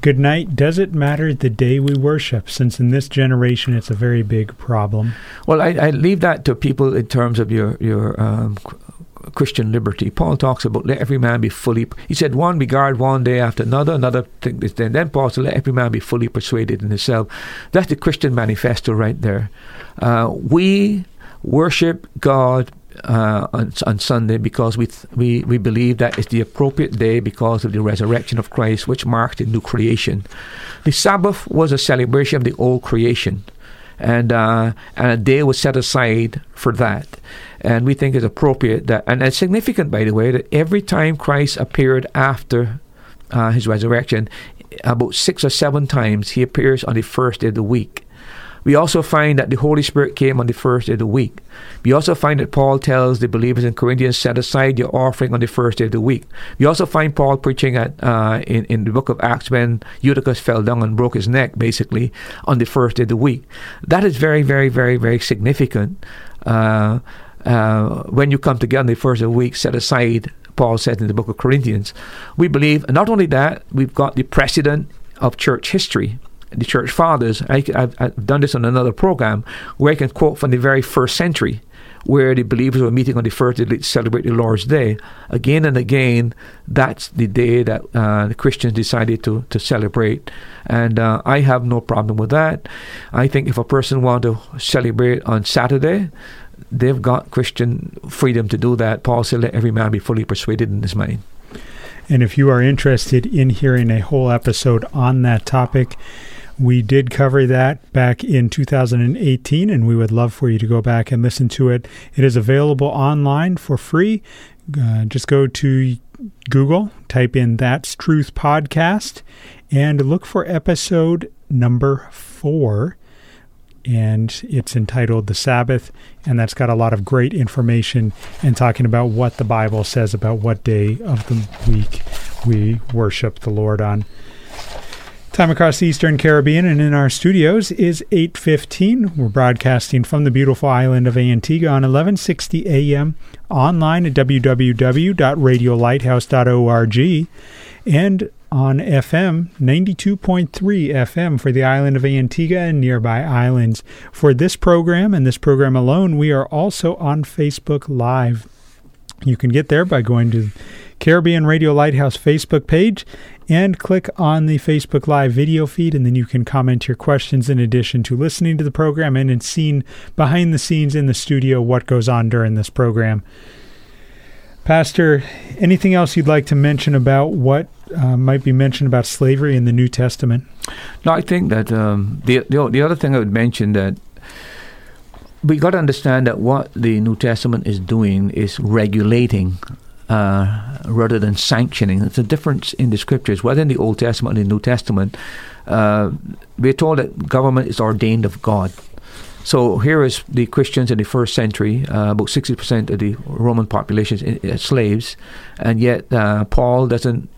A: Good night. Does it matter the day we worship? Since in this generation it's a very big problem.
B: Well, I, I leave that to people in terms of your your um, Christian liberty. Paul talks about let every man be fully. He said one be regard one day after another, another thing. Then then Paul said let every man be fully persuaded in himself. That's the Christian manifesto right there. Uh, we worship God uh, on, on, Sunday because we, th- we we believe that it's the appropriate day because of the resurrection of Christ, which marked the new creation. The Sabbath was a celebration of the old creation, and uh, and a day was set aside for that. And we think it's appropriate that, and it's significant, by the way, that every time Christ appeared after uh, his resurrection, about six or seven times he appears on the first day of the week. We also find that the Holy Spirit came on the first day of the week. We also find that Paul tells the believers in Corinthians, set aside your offering on the first day of the week. We also find Paul preaching at uh, in, in the book of Acts when Eutychus fell down and broke his neck, basically, on the first day of the week. That is very, very, very, very significant. Uh, uh, when you come together on the first of the week, set aside Paul said in the book of Corinthians. We believe not only that, we've got the precedent of church history, the church fathers. I, have done this on another program where I can quote from the very first century where the believers were meeting on the first to celebrate the Lord's Day. Again and again, that's the day that uh, the Christians decided to, to celebrate. And uh, I have no problem with that. I think if a person wants to celebrate on Saturday, they've got Christian freedom to do that. Paul said, let every man be fully persuaded in his mind.
A: And if you are interested in hearing a whole episode on that topic, we did cover that back in 2018, and we would love for you to go back and listen to it. It is available online for free. Uh, just go to Google, type in That's Truth Podcast, and look for episode number four. And it's entitled The Sabbath, and that's got a lot of great information and talking about what the Bible says about what day of the week we worship the Lord on. Time across the Eastern Caribbean and in our studios is 8:15. We're broadcasting from the beautiful island of Antigua on 1160 AM, online at www.radiolighthouse.org, and on FM 92.3 FM for the island of Antigua and nearby islands. For this program and this program alone, we are also on Facebook Live. You can get there by going to Caribbean Radio Lighthouse Facebook page and click on the Facebook Live video feed, and then you can comment your questions in addition to listening to the program and in seeing behind the scenes in the studio what goes on during this program. Pastor, anything else you'd like to mention about what uh, might be mentioned about slavery in the New Testament?
B: No, I think that um, the, the the other thing I would mention that we got to understand that what the New Testament is doing is regulating uh, rather than sanctioning. It's a difference in the scriptures, whether in the Old Testament and the New Testament. Uh, we're told that government is ordained of God. So here is the Christians in the first century, uh, about 60% of the Roman population is slaves, and yet uh, Paul doesn't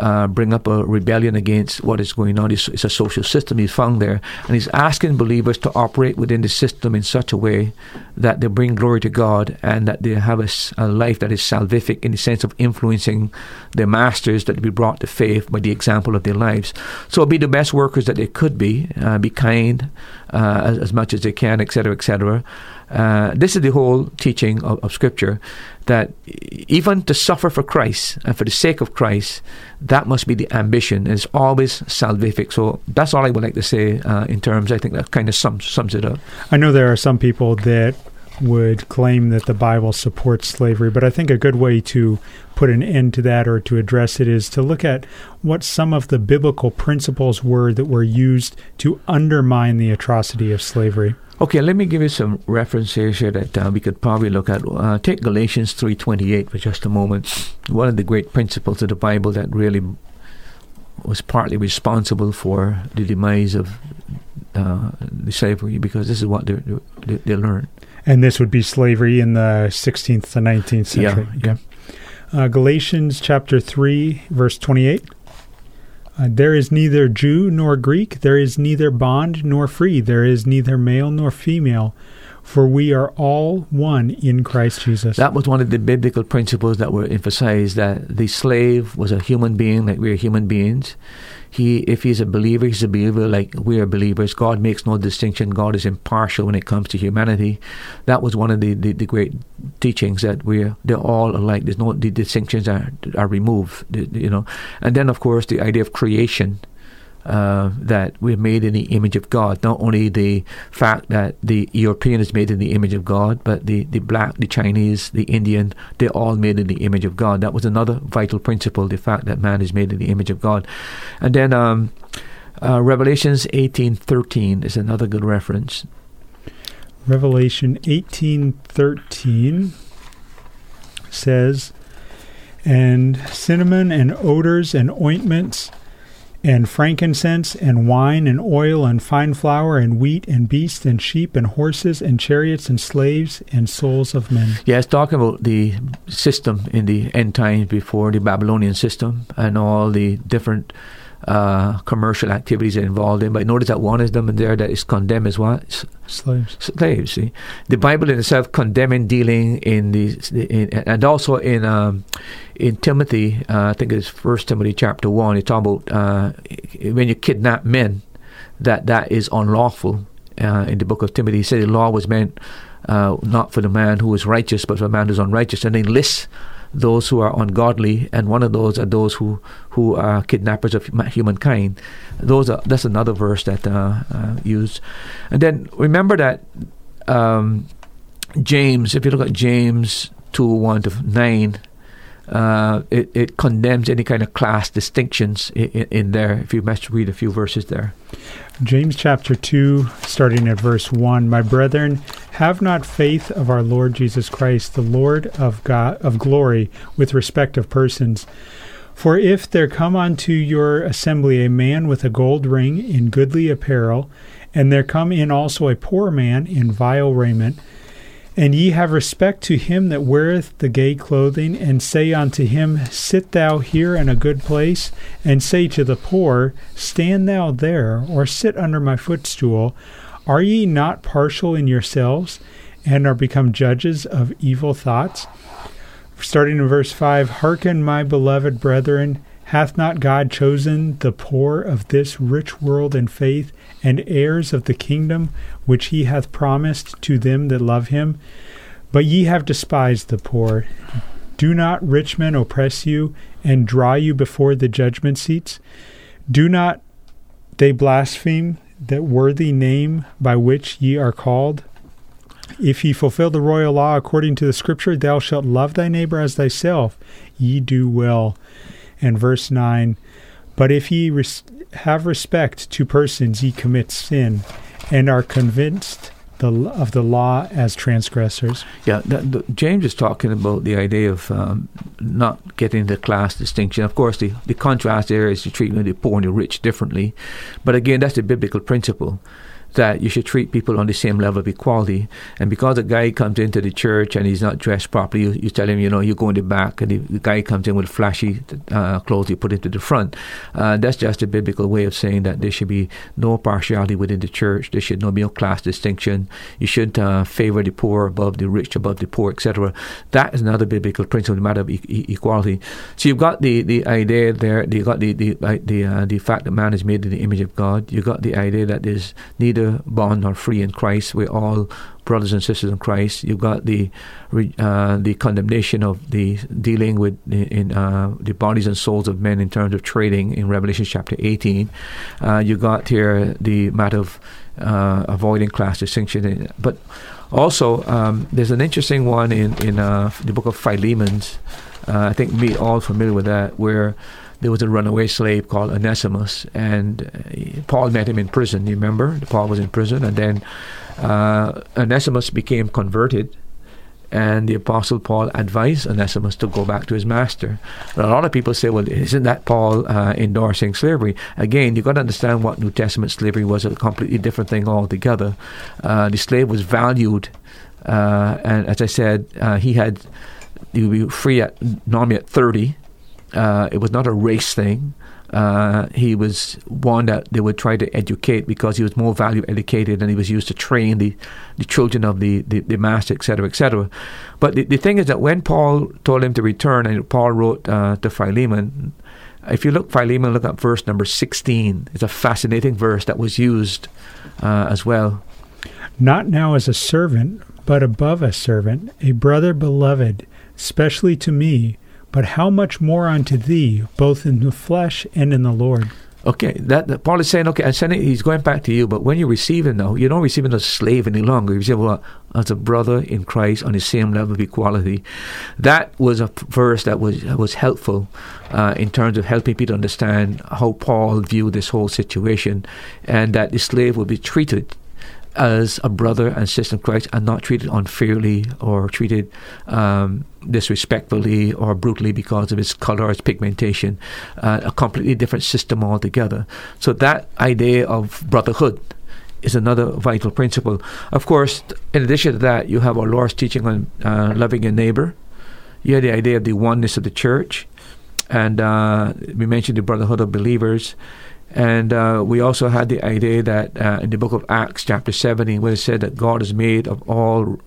B: uh, bring up a rebellion against what is going on. It's, it's, a social system he's found there, and he's asking believers to operate within the system in such a way that they bring glory to God and that they have a, a life that is salvific in the sense of influencing their masters that be brought to faith by the example of their lives. So be the best workers that they could be, uh, be kind uh, as, as, much as they can, etc., etc. Uh, this is the whole teaching of, of, Scripture that even to suffer for Christ and for the sake of Christ, that must be the ambition. It's always salvific. So that's all I would like to say uh, in terms. I think that kind of sums sums it up.
A: I know there are some people that would claim that the Bible supports slavery, but I think a good way to put an end to that or to address it is to look at what some of the biblical principles were that were used to undermine the atrocity of slavery.
B: Okay, let me give you some references here that uh, we could probably look at. Uh, take Galatians 3.28 for just a moment. One of the great principles of the Bible that really was partly responsible for the demise of uh, the slavery because this is what they, they, they learned.
A: And this would be slavery in the 16th to 19th century.
B: Yeah.
A: Uh, Galatians chapter 3, verse 28. Uh, there is neither Jew nor Greek, there is neither bond nor free, there is neither male nor female, for we are all one in Christ Jesus.
B: That was one of the biblical principles that were emphasized that the slave was a human being like we are human beings he if he's a believer, he's a believer like we are believers. God makes no distinction. God is impartial when it comes to humanity. That was one of the, the, the great teachings that we're they're all alike. There's no the distinctions are are removed. You know, and then of course the idea of creation uh, that we're made in the image of God. Not only the fact that the European is made in the image of God, but the, the black, the Chinese, the Indian, they're all made in the image of God. That was another vital principle, the fact that man is made in the image of God. And then um, uh, Revelations 18.13 is another good reference.
A: Revelation 18.13 says, And cinnamon and odors and ointments and frankincense and wine and oil and fine flour and wheat and beasts and sheep and horses and chariots and slaves and souls of men.
B: It's talking about the system in the end times before the Babylonian system and all the different uh, commercial activities they're involved in. But notice that one of them in there that is condemned as what?
A: Slaves.
B: Slaves. See, the Bible in itself condemning dealing in the, in, and also in um, in Timothy, uh, I think it's First Timothy chapter one. It talks about uh, when you kidnap men, that that is unlawful. Uh, in the book of Timothy, he said the law was meant uh, not for the man who is righteous, but for the man who is unrighteous, and then lists those who are ungodly, and one of those are those who who are kidnappers of humankind. Those are that's another verse that uh, uh, used. And then remember that um, James, if you look at James two one to nine. Uh, it, it condemns any kind of class distinctions in, in, there. If you must read a few verses there.
A: James chapter 2, starting at verse 1. My brethren, have not faith of our Lord Jesus Christ, the Lord of God of glory, with respect of persons. For if there come unto your assembly a man with a gold ring in goodly apparel, and there come in also a poor man in vile raiment, and ye have respect to him that weareth the gay clothing, and say unto him, Sit thou here in a good place, and say to the poor, Stand thou there, or sit under my footstool, are ye not partial in yourselves, and are become judges of evil thoughts? Starting in verse 5 Hearken, my beloved brethren, hath not God chosen the poor of this rich world in faith, and heirs of the kingdom which he hath promised to them that love him? But ye have despised the poor. Do not rich men oppress you, and draw you before the judgment seats? Do not they blaspheme that worthy name by which ye are called? If ye fulfill the royal law according to the scripture, thou shalt love thy neighbor as thyself, ye do well. And verse 9 But if ye res- have respect to persons, ye commit sin, and are convinced the, of the law as transgressors.
B: Yeah, the, James is talking about the idea of um, not getting the class distinction. Of course, the, the contrast there is the treatment of the poor and the rich differently. But again, that's the biblical principle that you should treat people on the same level of equality. And because a guy comes into the church and he's not dressed properly, you, you tell him, you know, you go in the back, and the, the guy comes in with flashy uh, clothes, you put it to the front. Uh, that's just a biblical way of saying that there should be no partiality within the church. There should not be no class distinction. You should uh, favor the poor above the rich, above the poor, etc. That is another biblical principle, the matter of e- equality. So you've got the, the idea there. You got the the the, uh, the fact that man is made in the image of God. You've got the idea that there's neither neither bond or free in Christ. We're all brothers and sisters in Christ. You've got the uh, the condemnation of the dealing with in uh, the bodies and souls of men in terms of trading in Revelation chapter 18. Uh, you got here the matter of uh, avoiding class distinction, but also um, there's an interesting one in in uh, the book of Philemon's. Uh, I think we all familiar with that, where there was a runaway slave called Onesimus, and uh, Paul met him in prison. You remember? Paul was in prison, and then uh, Onesimus became converted, and the Apostle Paul advised Onesimus to go back to his master. a lot of people say, well, isn't that Paul uh, endorsing slavery? Again, you've got to understand what New Testament slavery was a completely different thing altogether. Uh, the slave was valued, uh, and as I said, uh, he had. He would be free at normally at 30, uh, it was not a race thing. Uh, he was one that they would try to educate because he was more value educated and he was used to train the, the children of the, the, the master, etc., etc. But the, the thing is that when Paul told him to return, and Paul wrote uh, to Philemon, if you look Philemon, look at verse number 16. It's a fascinating verse that was used uh, as well.
A: Not now as a servant, but above a servant, a brother beloved, specially to me but how much more unto thee, both in the flesh and in the Lord?
B: Okay, that, that Paul is saying, okay, I'm sending, he's going back to you, but when you receive him now, you don't receive him as a slave any longer. You receive him as a brother in Christ on the same level of equality. That was a verse that was was helpful uh, in terms of helping people understand how Paul viewed this whole situation, and that the slave would be treated as a brother and sister in Christ and not treated unfairly or treated um, disrespectfully or brutally because of its color its pigmentation. Uh, a completely different system altogether. So that idea of brotherhood is another vital principle. Of course, in addition to that, you have our Lord's teaching on uh, loving your neighbor. You have the idea of the oneness of the church. and uh, we mentioned the brotherhood of believers. And uh, we also had the idea that uh, in the book of Acts, chapter 17, where it said that God is made of all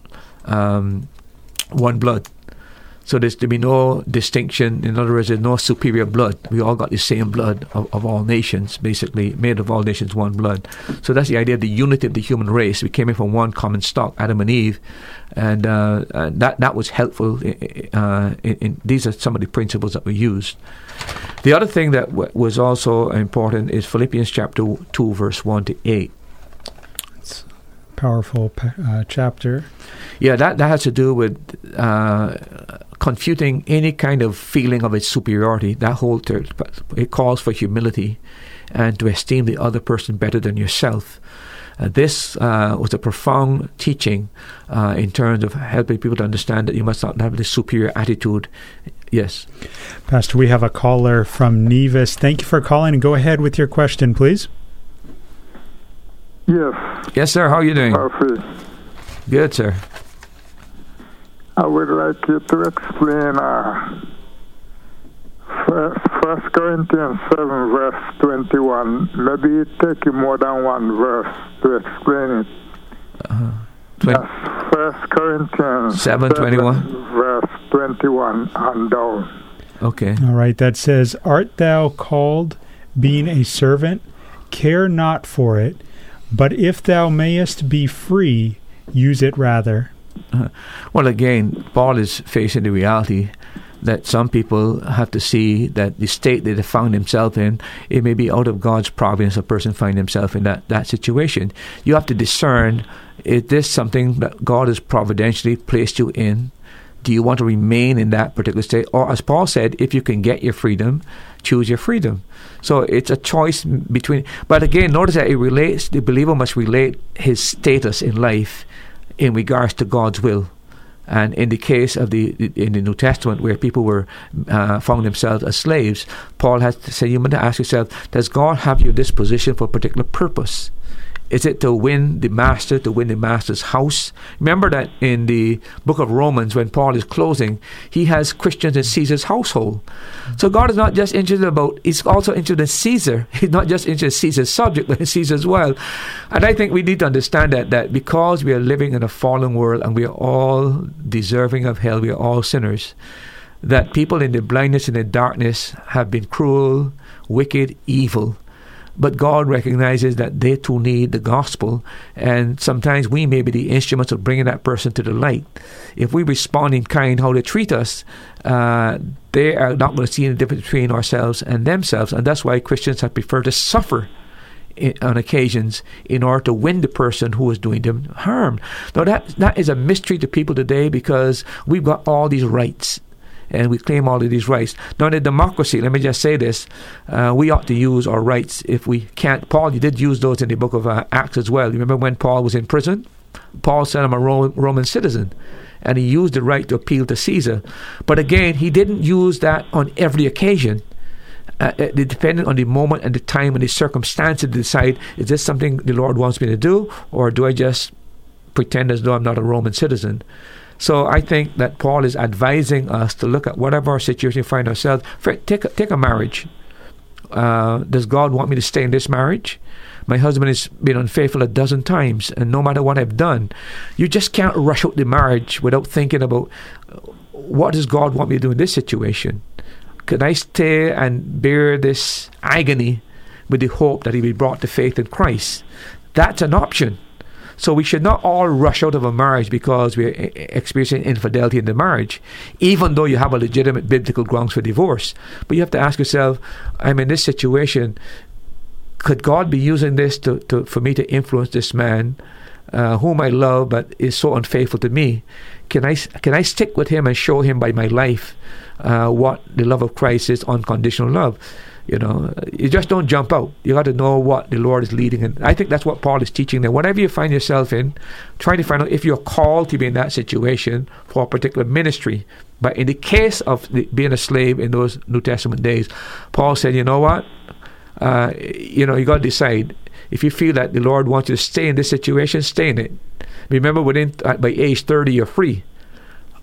B: um, one blood. So there's to be no distinction. In other words, there's no superior blood. We all got the same blood of, of all nations, basically made of all nations one blood. So that's the idea of the unity of the human race. We came in from one common stock, Adam and Eve, and, uh, that that was helpful. Uh, in, in, these are some of the principles that we used. The other thing that w- was also important is Philippians chapter two, verse one to eight.
A: It's a powerful uh, chapter.
B: Yeah, that that has to do with uh, confuting any kind of feeling of its superiority. That whole ter- it calls for humility and to esteem the other person better than yourself. Uh, this uh, was a profound teaching uh, in terms of helping people to understand that you must not have this superior attitude. Yes.
A: Pastor, we have a caller from Nevis. Thank you for calling and go ahead with your question, please.
D: Yes.
B: Yes, sir. How are you doing? Good, sir.
D: I would like you to explain uh, First Corinthians 7, verse 21. Maybe it take you more than one verse to explain it.
B: Uh-huh.
D: That's First Corinthians
B: 7, 21.
D: verse 21 and down.
B: Okay.
A: All right. That says, Art thou called, being a servant? Care not for it, but if thou mayest be free, use it rather. [LAUGHS]
B: Well, again, Paul is facing the reality that some people have to see that the state that they found themselves in, it may be out of God's providence a person find himself in that, that situation. You have to discern, is this something that God has providentially placed you in? Do you want to remain in that particular state? Or as Paul said, if you can get your freedom, choose your freedom. So it's a choice between, but again, notice that it relates, the believer must relate his status in life in regards to God's will. And in the case of the in the New Testament, where people were uh, found themselves as slaves, Paul has to say, you must ask yourself: Does God have you in this position for a particular purpose? Is it to win the master, to win the master's house? Remember that in the book of Romans, when Paul is closing, he has Christians in Caesar's household. So God is not just interested about, he's also interested in Caesar. [LAUGHS] He's not just interested in Caesar's subject, but in Caesar as well. And I think we need to understand that, that because we are living in a fallen world and we are all deserving of hell, we are all sinners, that people in the blindness and the darkness have been cruel, wicked, evil but God recognizes that they too need the gospel, and sometimes we may be the instruments of bringing that person to the light. If we respond in kind how they treat us, uh, they are not going to see the difference between ourselves and themselves, and that's why Christians have preferred to suffer on occasions in order to win the person who is doing them harm. Now that that is a mystery to people today because we've got all these rights and we claim all of these rights. Now, in a democracy, let me just say this: uh, we ought to use our rights if we can't. Paul, you did use those in the book of uh, Acts as well. You remember when Paul was in prison? Paul said, "I'm a Roman, Roman citizen." And he used the right to appeal to Caesar. But again, he didn't use that on every occasion. Uh, it depended on the moment and the time and the circumstances to decide is this something the Lord wants me to do, or do I just pretend as though I'm not a Roman citizen? So I think that Paul is advising us to look at whatever situation we find ourselves. For, take take a marriage. Uh, does God want me to stay in this marriage? My husband has been unfaithful a dozen times, and no matter what I've done, you just can't rush out the marriage without thinking about what does God want me to do in this situation. Can I stay and bear this agony with the hope that he will be brought to faith in Christ? That's an option. So we should not all rush out of a marriage because we're experiencing infidelity in the marriage, even though you have a legitimate biblical grounds for divorce. But you have to ask yourself, I'm in this situation. Could God be using this to, to for me to influence this man, uh, whom I love but is so unfaithful to me? Can I can I stick with him and show him by my life uh, what the love of Christ is, unconditional love? You know, you just don't jump out. You got to know what the Lord is leading, and I think that's what Paul is teaching there. Whatever you find yourself in, try to find out if you're called to be in that situation for a particular ministry. But in the case of the, being a slave in those New Testament days, Paul said, "You know what? Uh, you know, you got to decide. If you feel that the Lord wants you to stay in this situation, stay in it. Remember, within uh, by age thirty, you're free,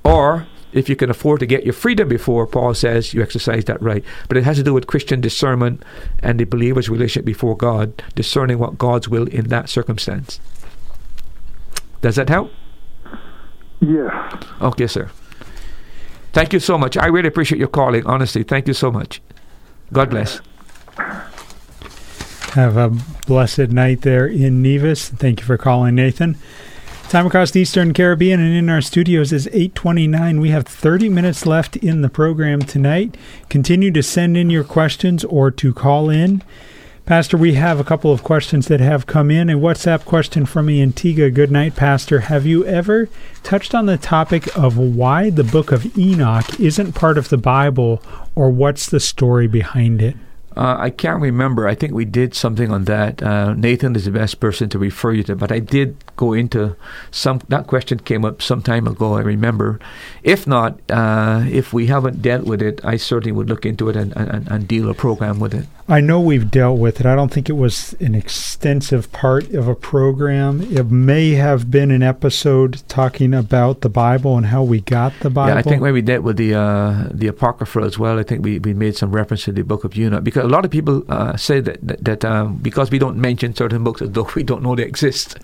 B: or If you can afford to get your freedom before, Paul says you exercise that right. But it has to do with Christian discernment and the believer's relationship before God, discerning what God's will in that circumstance. Does that help?
D: Yes.
B: Okay, sir. Thank you so much. I really appreciate your calling. Honestly, thank you so much. God bless.
A: Have a blessed night there in Nevis. Thank you for calling, Nathan. Time across the Eastern Caribbean and in our studios is 8:29. We have 30 minutes left in the program tonight. Continue to send in your questions or to call in. Pastor, we have a couple of questions that have come in. A WhatsApp question from Antigua. Good night, Pastor. Have you ever touched on the topic of why the book of Enoch isn't part of the Bible or what's the story behind it?
B: Uh, I can't remember. I think we did something on that. Uh, Nathan is the best person to refer you to, but I did go into some. That question came up some time ago. I remember. If not, uh, if we haven't dealt with it, I certainly would look into it and, and, and deal a program with it.
A: I know we've dealt with it. I don't think it was an extensive part of a program. It may have been an episode talking about the Bible and how we got the Bible.
B: Yeah, I think when we dealt with the uh, the Apocrypha as well, I think we, we made some reference to the Book of Enoch because lot of people uh, say that that, that um, because we don't mention certain books as though [LAUGHS] we don't know they exist,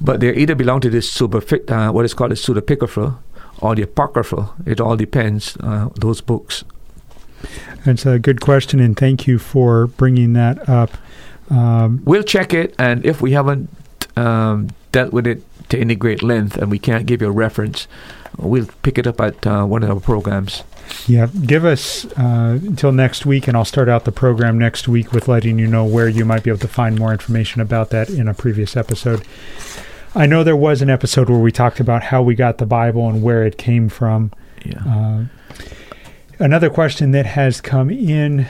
B: but they either belong to this super uh, what is called the pseudepigrapha or the Apocrypha. It all depends. Uh, those books.
A: That's a good question, and thank you for bringing that up.
B: Um, we'll check it, and if we haven't um, dealt with it to any great length and we can't give you a reference, we'll pick it up at uh, one of our programs.
A: Yeah, give us uh, until next week, and I'll start out the program next week with letting you know where you might be able to find more information about that in a previous episode. I know there was an episode where we talked about how we got the Bible and where it came from.
B: Yeah. Uh,
A: Another question that has come in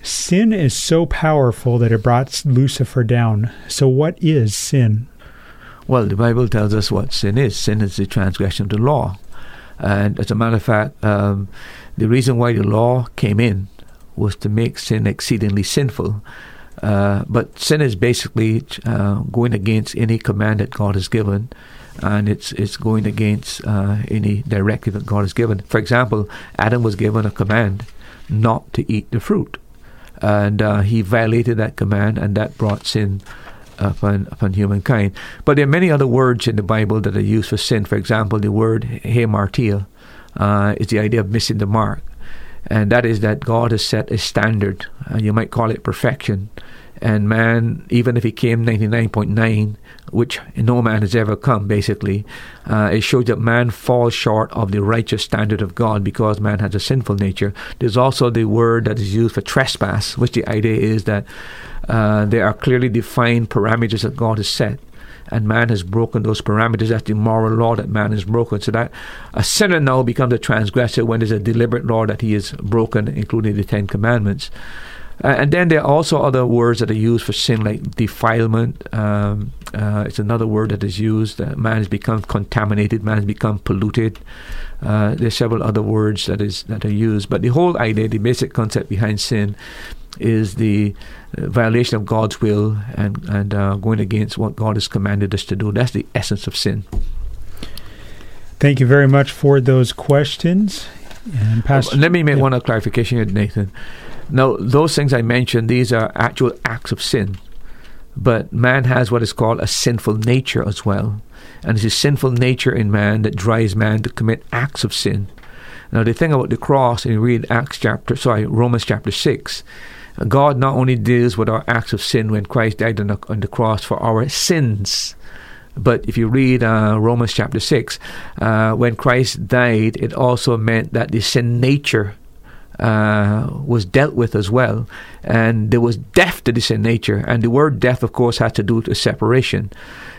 A: sin is so powerful that it brought Lucifer down. So, what is sin?
B: Well, the Bible tells us what sin is sin is the transgression of the law. And as a matter of fact, um, the reason why the law came in was to make sin exceedingly sinful. Uh, but sin is basically uh, going against any command that God has given and it's it's going against uh, any directive that God has given. For example, Adam was given a command not to eat the fruit, and uh, he violated that command, and that brought sin upon upon humankind. But there are many other words in the Bible that are used for sin. For example, the word hamartia uh, is the idea of missing the mark, and that is that God has set a standard. Uh, you might call it perfection and man, even if he came 99.9, which no man has ever come, basically, uh, it shows that man falls short of the righteous standard of God because man has a sinful nature. There's also the word that is used for trespass, which the idea is that uh, there are clearly defined parameters that God has set and man has broken those parameters. That's the moral law that man has broken. So that a sinner now becomes a transgressor when there's a deliberate law that he has broken, including the Ten Commandments. Uh, and then there are also other words that are used for sin, like defilement. Um, uh, it's another word that is used. Uh, man has become contaminated. Man has become polluted. Uh, there's several other words that is that are used, but the whole idea, the basic concept behind sin, is the uh, violation of God's will and and uh, going against what God has commanded us to do. That's the essence of sin.
A: Thank you very much for those questions. And Pastor,
B: let me make yeah. one clarification here, Nathan. Now, those things I mentioned, these are actual acts of sin. But man has what is called a sinful nature as well. And it's a sinful nature in man that drives man to commit acts of sin. Now, the thing about the cross, and you read Acts chapter, sorry, Romans chapter 6, God not only deals with our acts of sin when Christ died on the, on the cross for our sins, but if you read uh, Romans chapter 6, uh, when Christ died, it also meant that the sin nature uh, was dealt with as well. And there was death to this in nature. And the word death, of course, had to do with separation.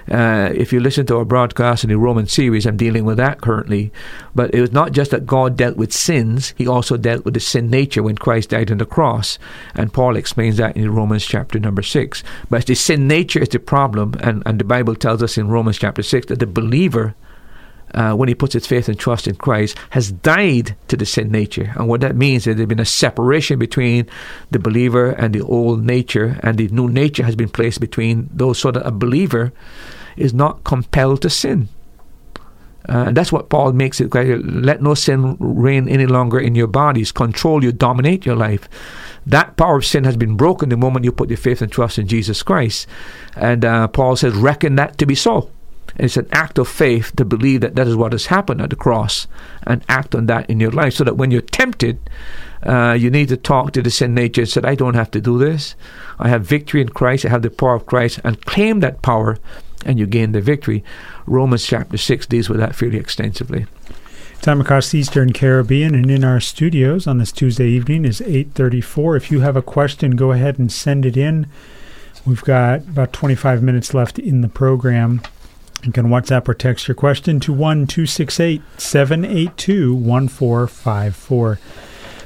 B: Uh, if you listen to our broadcast in the Roman series, I'm dealing with that currently. But it was not just that God dealt with sins, He also dealt with the sin nature when Christ died on the cross. And Paul explains that in Romans chapter number 6. But the sin nature is the problem. And, and the Bible tells us in Romans chapter 6 that the believer uh, when he puts his faith and trust in Christ, has died to the sin nature. And what that means is there's been a separation between the believer and the old nature, and the new nature has been placed between those so that a believer is not compelled to sin. Uh, and that's what Paul makes it. clear. Let no sin reign any longer in your bodies, control you, dominate your life. That power of sin has been broken the moment you put your faith and trust in Jesus Christ. And uh, Paul says, reckon that to be so. It's an act of faith to believe that that is what has happened at the cross and act on that in your life so that when you're tempted, uh, you need to talk to the sin nature and say, I don't have to do this. I have victory in Christ. I have the power of Christ and claim that power and you gain the victory. Romans chapter 6 deals with that fairly extensively.
A: Time across the Eastern Caribbean and in our studios on this Tuesday evening is 8:34. If you have a question, go ahead and send it in. We've got about 25 minutes left in the program. You can WhatsApp or text your question to 1 268 782 1454.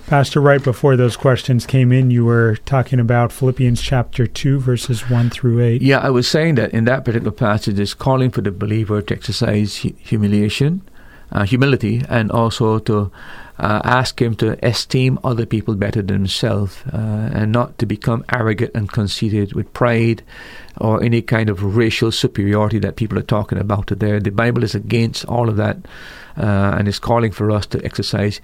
A: Pastor, right before those questions came in, you were talking about Philippians chapter 2, verses 1 through 8.
B: Yeah, I was saying that in that particular passage, it's calling for the believer to exercise humiliation, uh, humility, and also to uh, ask him to esteem other people better than himself uh, and not to become arrogant and conceited with pride or any kind of racial superiority that people are talking about today. The Bible is against all of that uh, and is calling for us to exercise.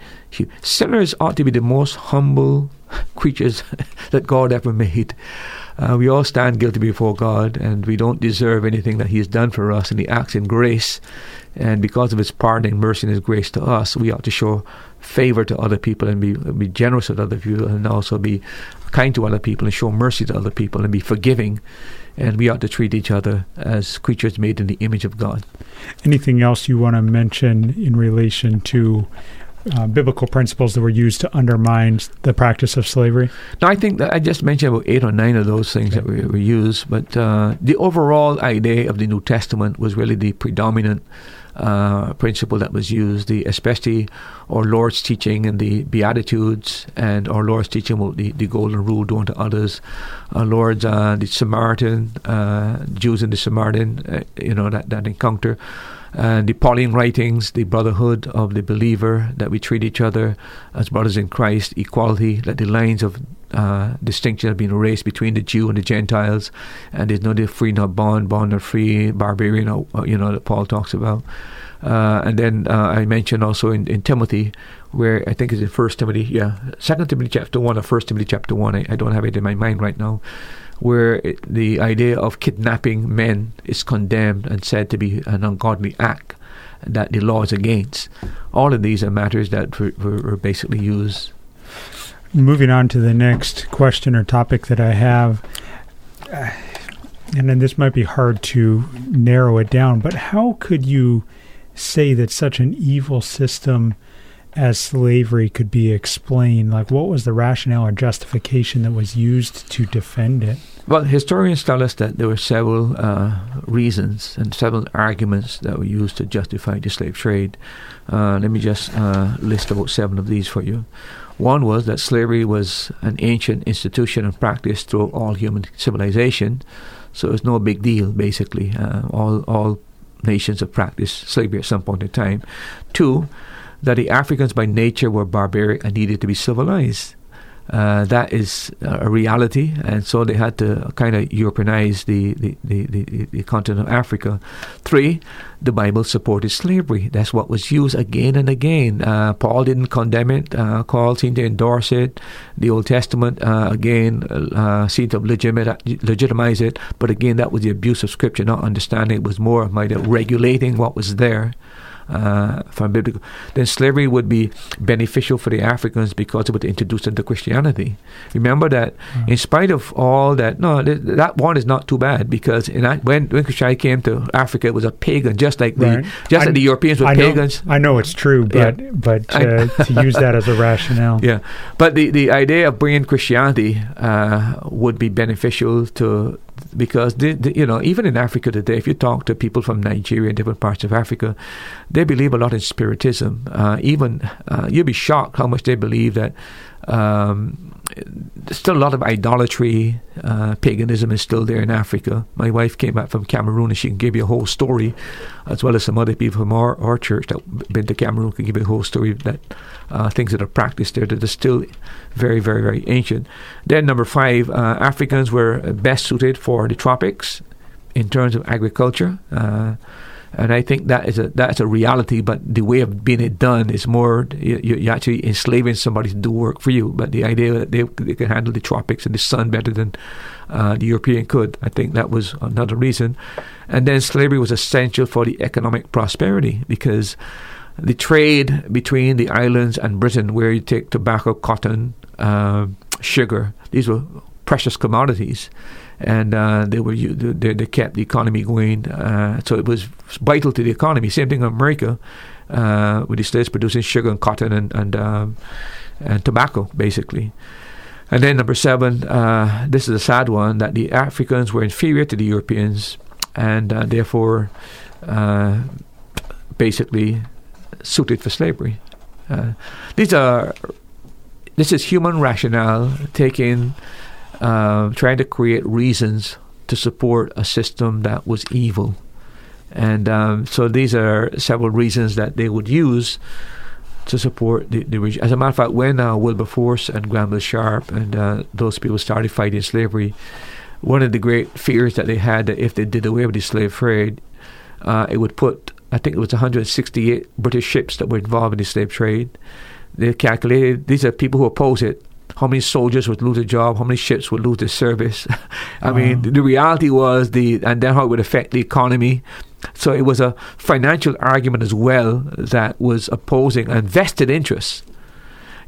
B: Sinners ought to be the most humble [LAUGHS] creatures [LAUGHS] that God ever made. Uh, we all stand guilty before God, and we don't deserve anything that He has done for us, and He acts in grace. And because of His pardoning mercy and His grace to us, we ought to show favor to other people and be be generous with other people, and also be kind to other people and show mercy to other people and be forgiving. And we ought to treat each other as creatures made in the image of God.
A: Anything else you want to mention in relation to uh, biblical principles that were used to undermine the practice of slavery?
B: No, I think that I just mentioned about eight or nine of those things okay. that were, were, used, but uh, the overall idea of the New Testament was really the predominant uh, principle that was used, the especially our Lord's teaching and the Beatitudes, and our Lord's teaching about the, the golden rule do unto others. Our Lord's uh, the Samaritan uh, Jews and the Samaritan, uh, you know that that encounter and the Pauline writings, the brotherhood of the believer, that we treat each other as brothers in Christ, equality, that the lines of uh, distinction have been erased between the Jew and the Gentiles, and there's no free nor bond, bond or free, barbarian, or, you know, that Paul talks about. Uh, and then uh, I mentioned also in, in Timothy, where I think it's in First Timothy, yeah, Second Timothy chapter one or First Timothy chapter one. I, I don't have it in my mind right now where the idea of kidnapping men is condemned and said to be an ungodly act that the law is against. All of these are matters that were, were basically used.
A: Moving on to the next question or topic that I have, and then this might be hard to narrow it down, but how could you say that such an evil system as slavery could be explained? Like, what was the rationale or justification that was used to defend it?
B: Well, historians tell us that there were several uh, reasons and several arguments that were used to justify the slave trade. Uh, let me just uh, list about seven of these for you. One was that slavery was an ancient institution and practice throughout all human civilization, so it's no big deal. Basically, uh, all all nations have practiced slavery at some point in time. Two, that the Africans by nature were barbaric and needed to be civilized. Uh, that is a reality, and so they had to kind of Europeanize the, the, the, the, the continent of Africa. Three, the Bible supported slavery. That's what was used again and again. Uh, Paul didn't condemn it. Uh, Paul seemed to endorse it. The Old Testament, uh, again, uh, seemed to legitimize it. But again, that was the abuse of Scripture, not understanding. It was more of my regulating what was there uh, from biblical, then slavery would be beneficial for the Africans because it would introduce them to Christianity. Remember that, mm. in spite of all that, no, th- that one is not too bad because that, when when Christianity came to Africa, it was a pagan, just like the right. just I, like the Europeans were
A: I
B: pagans.
A: Know, I know it's true, but yeah. but uh, [LAUGHS] to use that as a rationale,
B: yeah. But the the idea of bringing Christianity uh, would be beneficial to because they, they, you know even in Africa today, if you talk to people from Nigeria and different parts of Africa, they believe a lot in spiritism. Uh, even uh, you'd be shocked how much they believe that um, there's still a lot of idolatry, uh, paganism is still there in Africa. My wife came back from Cameroon and she can give you a whole story, as well as some other people from our, our church that been to Cameroon can give you a whole story that uh, things that are practiced there that are still very, very, very ancient. Then number five, uh, Africans were best suited for the tropics in terms of agriculture. Uh, And I think that is a that's a reality, but the way of being it done is more you, you're actually enslaving somebody to do work for you. But the idea that they, they can handle the tropics and the sun better than uh, the European could, I think that was another reason. And then slavery was essential for the economic prosperity because the trade between the islands and Britain, where you take tobacco, cotton, uh, sugar, these were precious commodities and uh, they were they, they, kept the economy going. Uh, so it was vital to the economy. Same thing in America, uh, with the states producing sugar and cotton and and, um, and tobacco, basically. And then number seven, uh, this is a sad one that the Africans were inferior to the Europeans, and uh, therefore, basically, suited for slavery. these are this is human rationale taking uh, trying to create reasons to support a system that was evil. And um, so these are several reasons that they would use to support the, the regime. As a matter of fact, when uh, Wilberforce and Granville Sharp and uh, those people started fighting slavery, one of the great fears that they had that if they did away with the slave trade, uh, it would put, I think it was 168 British ships that were involved in the slave trade. They calculated these are people who oppose it how many soldiers would lose their job, how many ships would lose their service. [LAUGHS] I mean, the, the reality was the, and then how it would affect the economy. So it was a financial argument as well that was opposing and vested interests.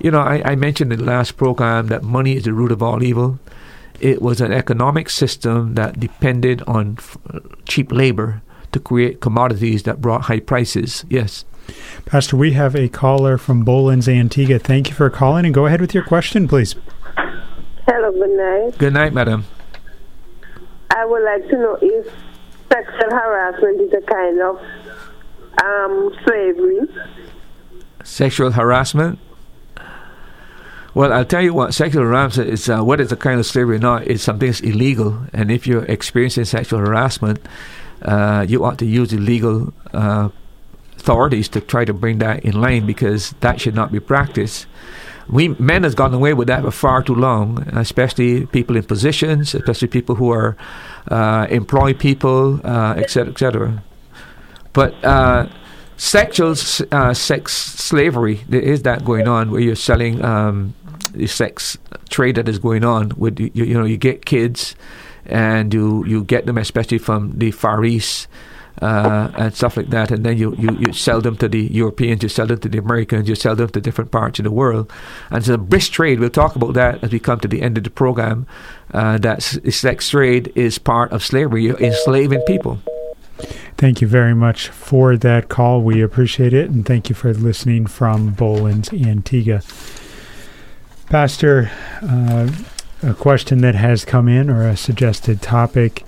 B: You know, I, I mentioned in the last program that money is the root of all evil. It was an economic system that depended on f- uh, cheap labor to create commodities that brought high prices. Yes.
A: Pastor, we have a caller from Bolans, Antigua. Thank you for calling and go ahead with your question, please.
E: Hello, good night.
B: Good night, madam.
E: I would like to know if sexual harassment is a kind of um, slavery.
B: Sexual harassment? Well, I'll tell you what, sexual harassment is, uh, whether it's a kind of slavery or not, it's something that's illegal. And if you're experiencing sexual harassment, uh, you ought to use the legal uh, authorities to try to bring that in line because that should not be practiced. We men has gotten away with that for far too long, especially people in positions, especially people who are uh, people, etc., uh, etc. Et but uh, sexual uh, sex slavery, there is that going on where you're selling um, the sex trade that is going on. With you, you know, you get kids, and you you get them especially from the Far East uh, and stuff like that. And then you, you, you sell them to the Europeans, you sell them to the Americans, you sell them to different parts of the world. And so, brisk trade, we'll talk about that as we come to the end of the program. Uh, that sex trade is part of slavery, You're enslaving people.
A: Thank you very much for that call. We appreciate it, and thank you for listening from Bolans, Antigua. Pastor, uh, a question that has come in or a suggested topic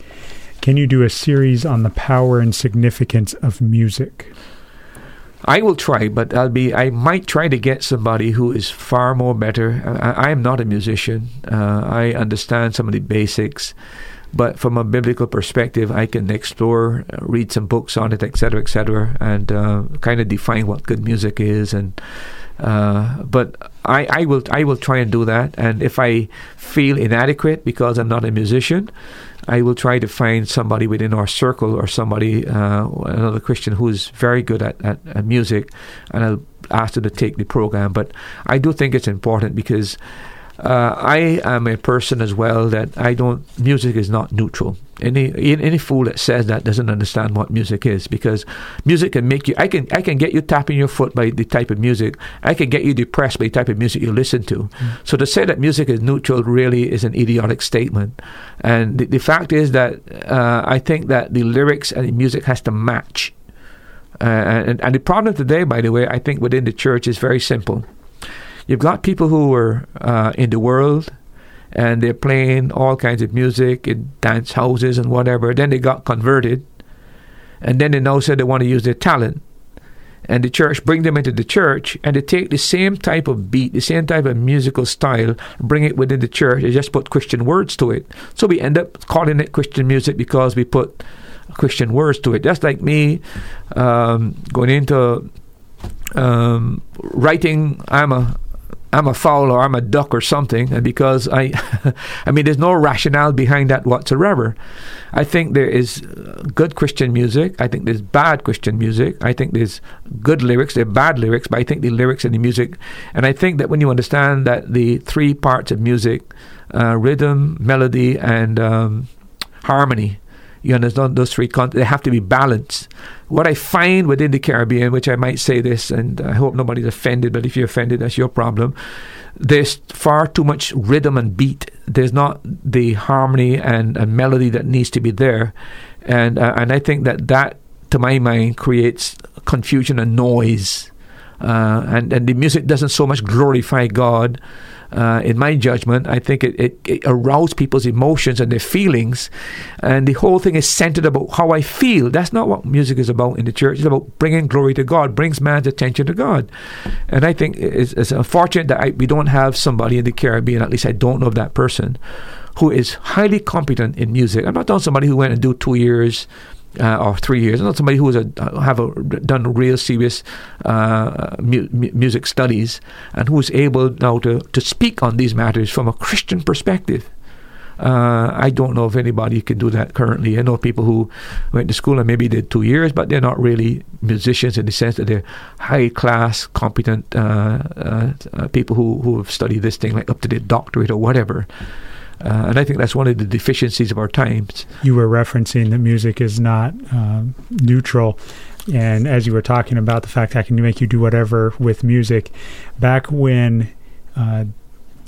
A: can you do a series on the power and significance of music?
B: I will try, but I'll be. I might try to get somebody who is far more better. I, am not a musician. Uh, I understand some of the basics, but from a biblical perspective, I can explore, uh, read some books on it, etc., etc., and uh, kind of define what good music is. And uh, but I, I will I will try and do that. And if I feel inadequate because I'm not a musician, I will try to find somebody within our circle or somebody, uh, another Christian who is very good at, at, at, music, and I'll ask them to take the program. But I do think it's important because uh, I am a person as well that I don't. Music is not neutral. Any any fool that says that doesn't understand what music is because music can make you. I can I can get you tapping your foot by the type of music. I can get you depressed by the type of music you listen to. Mm. So to say that music is neutral really is an idiotic statement. And the, the fact is that uh, I think that the lyrics and the music has to match. Uh, and, and the problem today, by the way, I think within the church is very simple You've got people who are uh, in the world and they're playing all kinds of music in dance houses and whatever. Then they got converted, and then they now said they want to use their talent. And the church bring them into the church, and they take the same type of beat, the same type of musical style, bring it within the church. They just put Christian words to it. So we end up calling it Christian music because we put Christian words to it. Just like me um, going into um, writing. I'm a I'm a fowl or I'm a duck or something, and because I, [LAUGHS] I mean, there's no rationale behind that whatsoever. I think there is uh, good Christian music. I think there's bad Christian music. I think there's good lyrics. There are bad lyrics, but I think the lyrics and the music, and I think that when you understand that the three parts of music, uh, rhythm, melody, and um, harmony, you understand those three con- they have to be balanced. What i find within the caribbean which i might say this and i hope nobody's offended but if you're offended that's your problem. There's far too much rhythm and beat. There's not the harmony and, and melody that needs to be there. And uh, and i think that that to my mind creates confusion and noise. Uh, and and the music doesn't so much glorify god uh, in my judgment, I think it, it, it arouses people's emotions and their feelings. And the whole thing is centered about how I feel. That's not what music is about in the church. It's about bringing glory to God, brings man's attention to God. And I think it's, it's unfortunate that I, we don't have somebody in the Caribbean, at least I don't know of that person, who is highly competent in music. I'm not talking somebody who went and do two years uh, or three years. Not somebody who has a, have a, done real serious uh, mu- music studies and who is able now to, to speak on these matters from a Christian perspective. Uh, I don't know if anybody can do that currently. I know people who went to school and maybe did two years, but they're not really musicians in the sense that they're high class, competent uh, uh, people who, who have studied this thing like up to their doctorate or whatever. Uh, and I think that's one of the deficiencies of our times.
A: You were referencing that music is not uh, neutral. And as you were talking about the fact that I can make you do whatever with music, back when uh,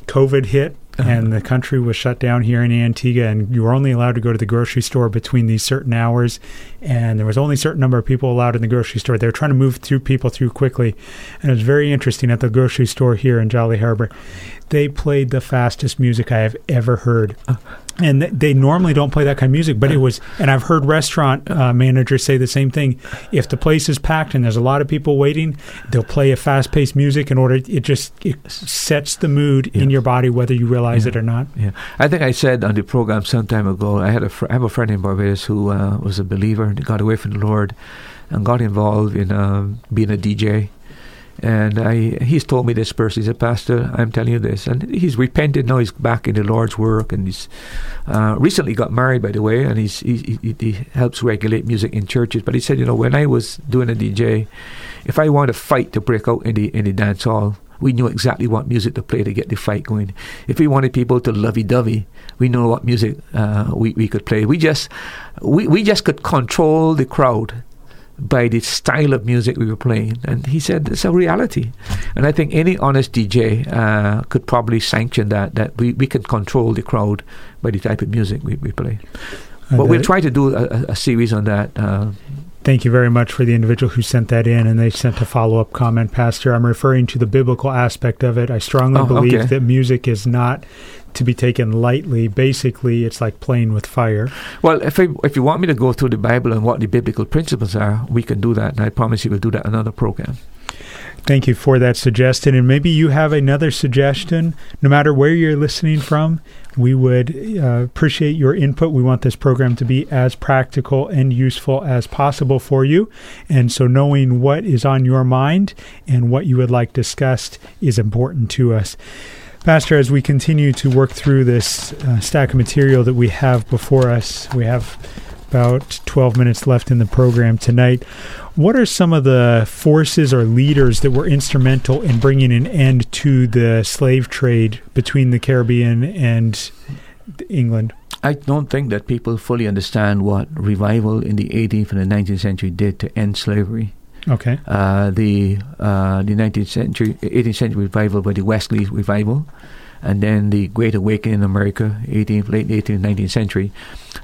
A: COVID hit uh-huh. and the country was shut down here in Antigua, and you were only allowed to go to the grocery store between these certain hours, and there was only a certain number of people allowed in the grocery store. They were trying to move through people through quickly, and it was very interesting at the grocery store here in Jolly Harbor they played the fastest music I have ever heard. Uh, and they normally don't play that kind of music, but it was, and I've heard restaurant uh, managers say the same thing. If the place is packed and there's a lot of people waiting, they'll play a fast paced music in order, it just it sets the mood yeah. in your body, whether you realize
B: yeah.
A: it or not.
B: Yeah. I think I said on the program some time ago, I had a fr- I have a friend in Barbados who uh, was a believer and got away from the Lord and got involved in um, being a DJ and I, he's told me this person. He said, Pastor, I'm telling you this. And he's repented now. He's back in the Lord's work. And he's uh, recently got married, by the way. And he's, he, he, he, helps regulate music in churches. But he said, you know, when I was doing a DJ, if I want a fight to break out in the, in the dance hall, we knew exactly what music to play to get the fight going. If we wanted people to lovey-dovey, we know what music uh, we, we could play. We just we, we just could control the crowd by the style of music we were playing. And he said it's a reality. And I think any honest DJ uh, could probably sanction that, that we, we can control the crowd by the type of music we, we play. Uh, but we'll try to do a, a series on that. Uh,
A: Thank you very much for the individual who sent that in, and they sent a follow up comment, Pastor. I'm referring to the biblical aspect of it. I strongly oh, believe okay. that music is not to be taken lightly. Basically, it's like playing with fire.
B: Well, if I, if you want me to go through the Bible and what the biblical principles are, we can do that, and I promise you we'll do that another program.
A: Thank you for that suggestion. And maybe you have another suggestion, no matter where you're listening from. We would uh, appreciate your input. We want this program to be as practical and useful as possible for you. And so, knowing what is on your mind and what you would like discussed is important to us. Pastor, as we continue to work through this uh, stack of material that we have before us, we have about 12 minutes left in the program tonight. What are some of the forces or leaders that were instrumental in bringing an end to the slave trade between the Caribbean and England?
B: I don't think that people fully understand what revival in the 18th and the 19th century did to end slavery.
A: Okay.
B: Uh, the uh, the 19th century, 18th century revival by the Wesley revival, and then the Great Awakening in America, 18th, late 18th, 19th century.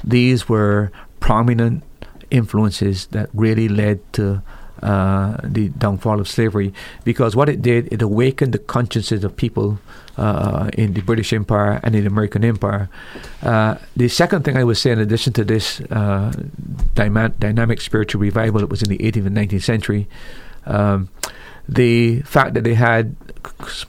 B: These were prominent influences that really led to uh, the downfall of slavery because what it did, it awakened the consciences of people uh, in the British Empire and in the American Empire. Uh, the second thing I would say, in addition to this uh, dyma- dynamic spiritual revival that was in the 18th and 19th century, um, the fact that they had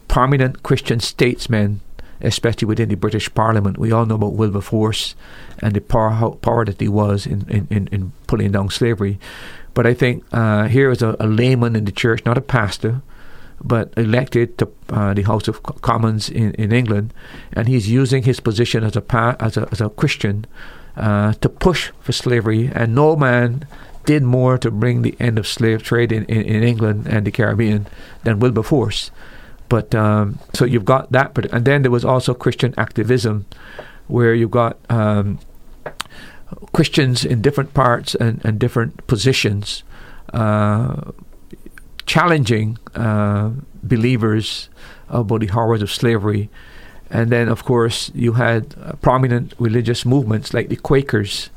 B: prominent Christian statesmen especially within the British Parliament. We all know about Wilberforce and the power, power that he was in, in, in, pulling down slavery. But I think uh, here is a, a, layman in the church, not a pastor, but elected to uh, the House of Commons in, in England, and he's using his position as a pa- as a, as a Christian uh, to push for slavery. And no man did more to bring the end of slave trade in, in, in England and the Caribbean than Wilberforce. But um, so you've got that, and then there was also Christian activism, where you've got um, Christians in different parts and, and different positions uh, challenging uh, believers about the horrors of slavery. And then, of course, you had prominent religious movements like the Quakers,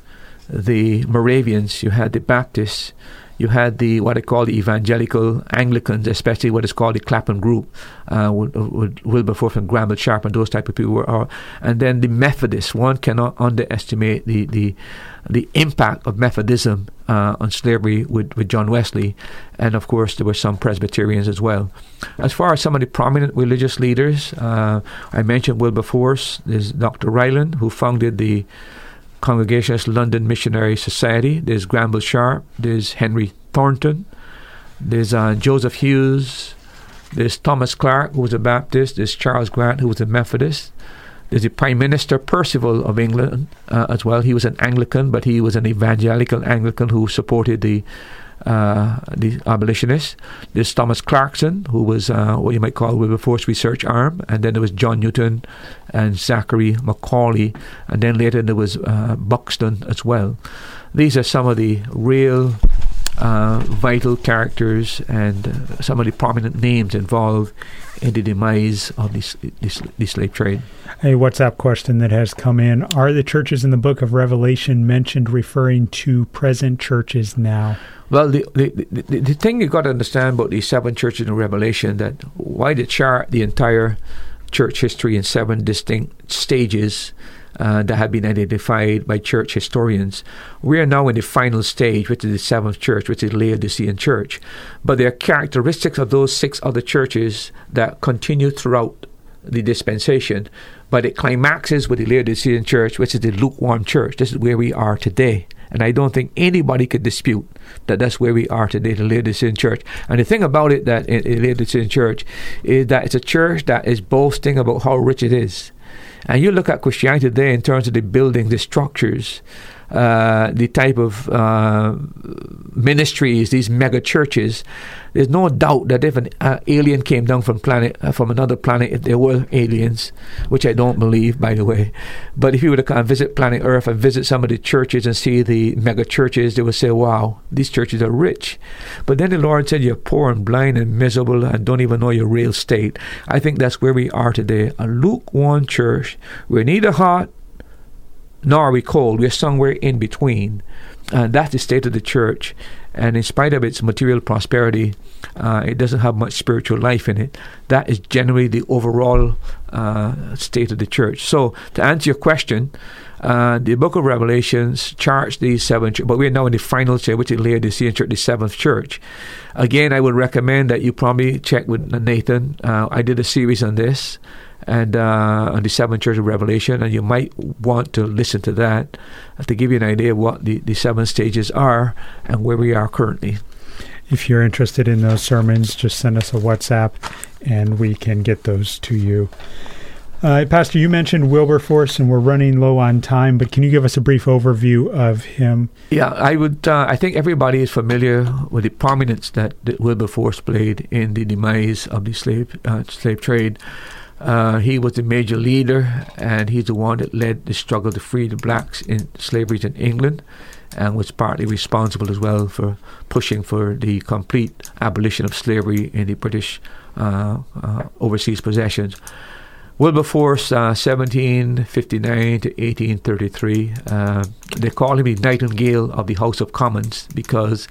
B: the Moravians, you had the Baptists, you had the what I call the evangelical Anglicans, especially what is called the Clapham Group, uh, with, with Wilberforce and Granville Sharp and those type of people were, are, and then the Methodists. One cannot underestimate the the the impact of Methodism uh, on slavery with, with John Wesley, and of course there were some Presbyterians as well. As far as some of the prominent religious leaders, uh, I mentioned Wilberforce. There's Dr. Ryland, who founded the Congregationalist London Missionary Society. There's Granville Sharp. There's Henry Thornton. There's uh, Joseph Hughes. There's Thomas Clark, who was a Baptist. There's Charles Grant, who was a Methodist. There's the Prime Minister Perceval of England uh, as well. He was an Anglican, but he was an evangelical Anglican who supported the uh, the abolitionists. There's Thomas Clarkson, who was uh, what you might call Wilberforce research arm, and then there was John Newton and Zachary Macaulay, and then later there was uh, Buxton as well. These are some of the real uh, vital characters and uh, some of the prominent names involved in the demise of this, the, the slave trade.
A: A WhatsApp question that has come in Are the churches in the book of Revelation mentioned referring to present churches now?
B: Well, the, the, the, the thing you've got to understand about these seven churches in Revelation that why they chart the entire church history in seven distinct stages uh, that have been identified by church historians. We are now in the final stage, which is the seventh church, which is the Laodicean church. But there are characteristics of those six other churches that continue throughout the dispensation. But it climaxes with the Laodicean church, which is the lukewarm church. This is where we are today. And I don't think anybody could dispute that that's where we are today, the Laodicean church. And the thing about it that in, in Laodicean church is that it's a church that is boasting about how rich it is. And you look at Christianity today in terms of the building, the structures, uh, the type of uh, ministries, these mega churches, there's no doubt that if an uh, alien came down from planet uh, from another planet, if there were aliens, which I don't believe, by the way, but if you were to come visit planet Earth and visit some of the churches and see the mega churches, they would say, "Wow, these churches are rich." But then the Lord said, "You're poor and blind and miserable and don't even know your real state." I think that's where we are today, a lukewarm church. We need a hot nor are we cold. We're somewhere in between. And uh, that's the state of the church. And in spite of its material prosperity, uh, it doesn't have much spiritual life in it. That is generally the overall uh, state of the church. So, to answer your question, uh, the book of Revelations charts these seven, but we're now in the final stage, which is Laodicean church, the seventh church. Again, I would recommend that you probably check with Nathan. Uh, I did a series on this and uh, on the seven church of Revelation, and you might want to listen to that to give you an idea of what the, the seven stages are and where we are currently.
A: If you're interested in those sermons, just send us a WhatsApp and we can get those to you. Uh, Pastor, you mentioned Wilberforce, and we're running low on time, but can you give us a brief overview of him?
B: Yeah, I would. Uh, I think everybody is familiar with the prominence that, that Wilberforce played in the demise of the slave uh, slave trade. Uh, he was the major leader, and he's the one that led the struggle to free the blacks in slavery in England, and was partly responsible as well for pushing for the complete abolition of slavery in the British uh, uh, overseas possessions. Wilberforce, uh, 1759 to 1833, uh, they call him the Nightingale of the House of Commons because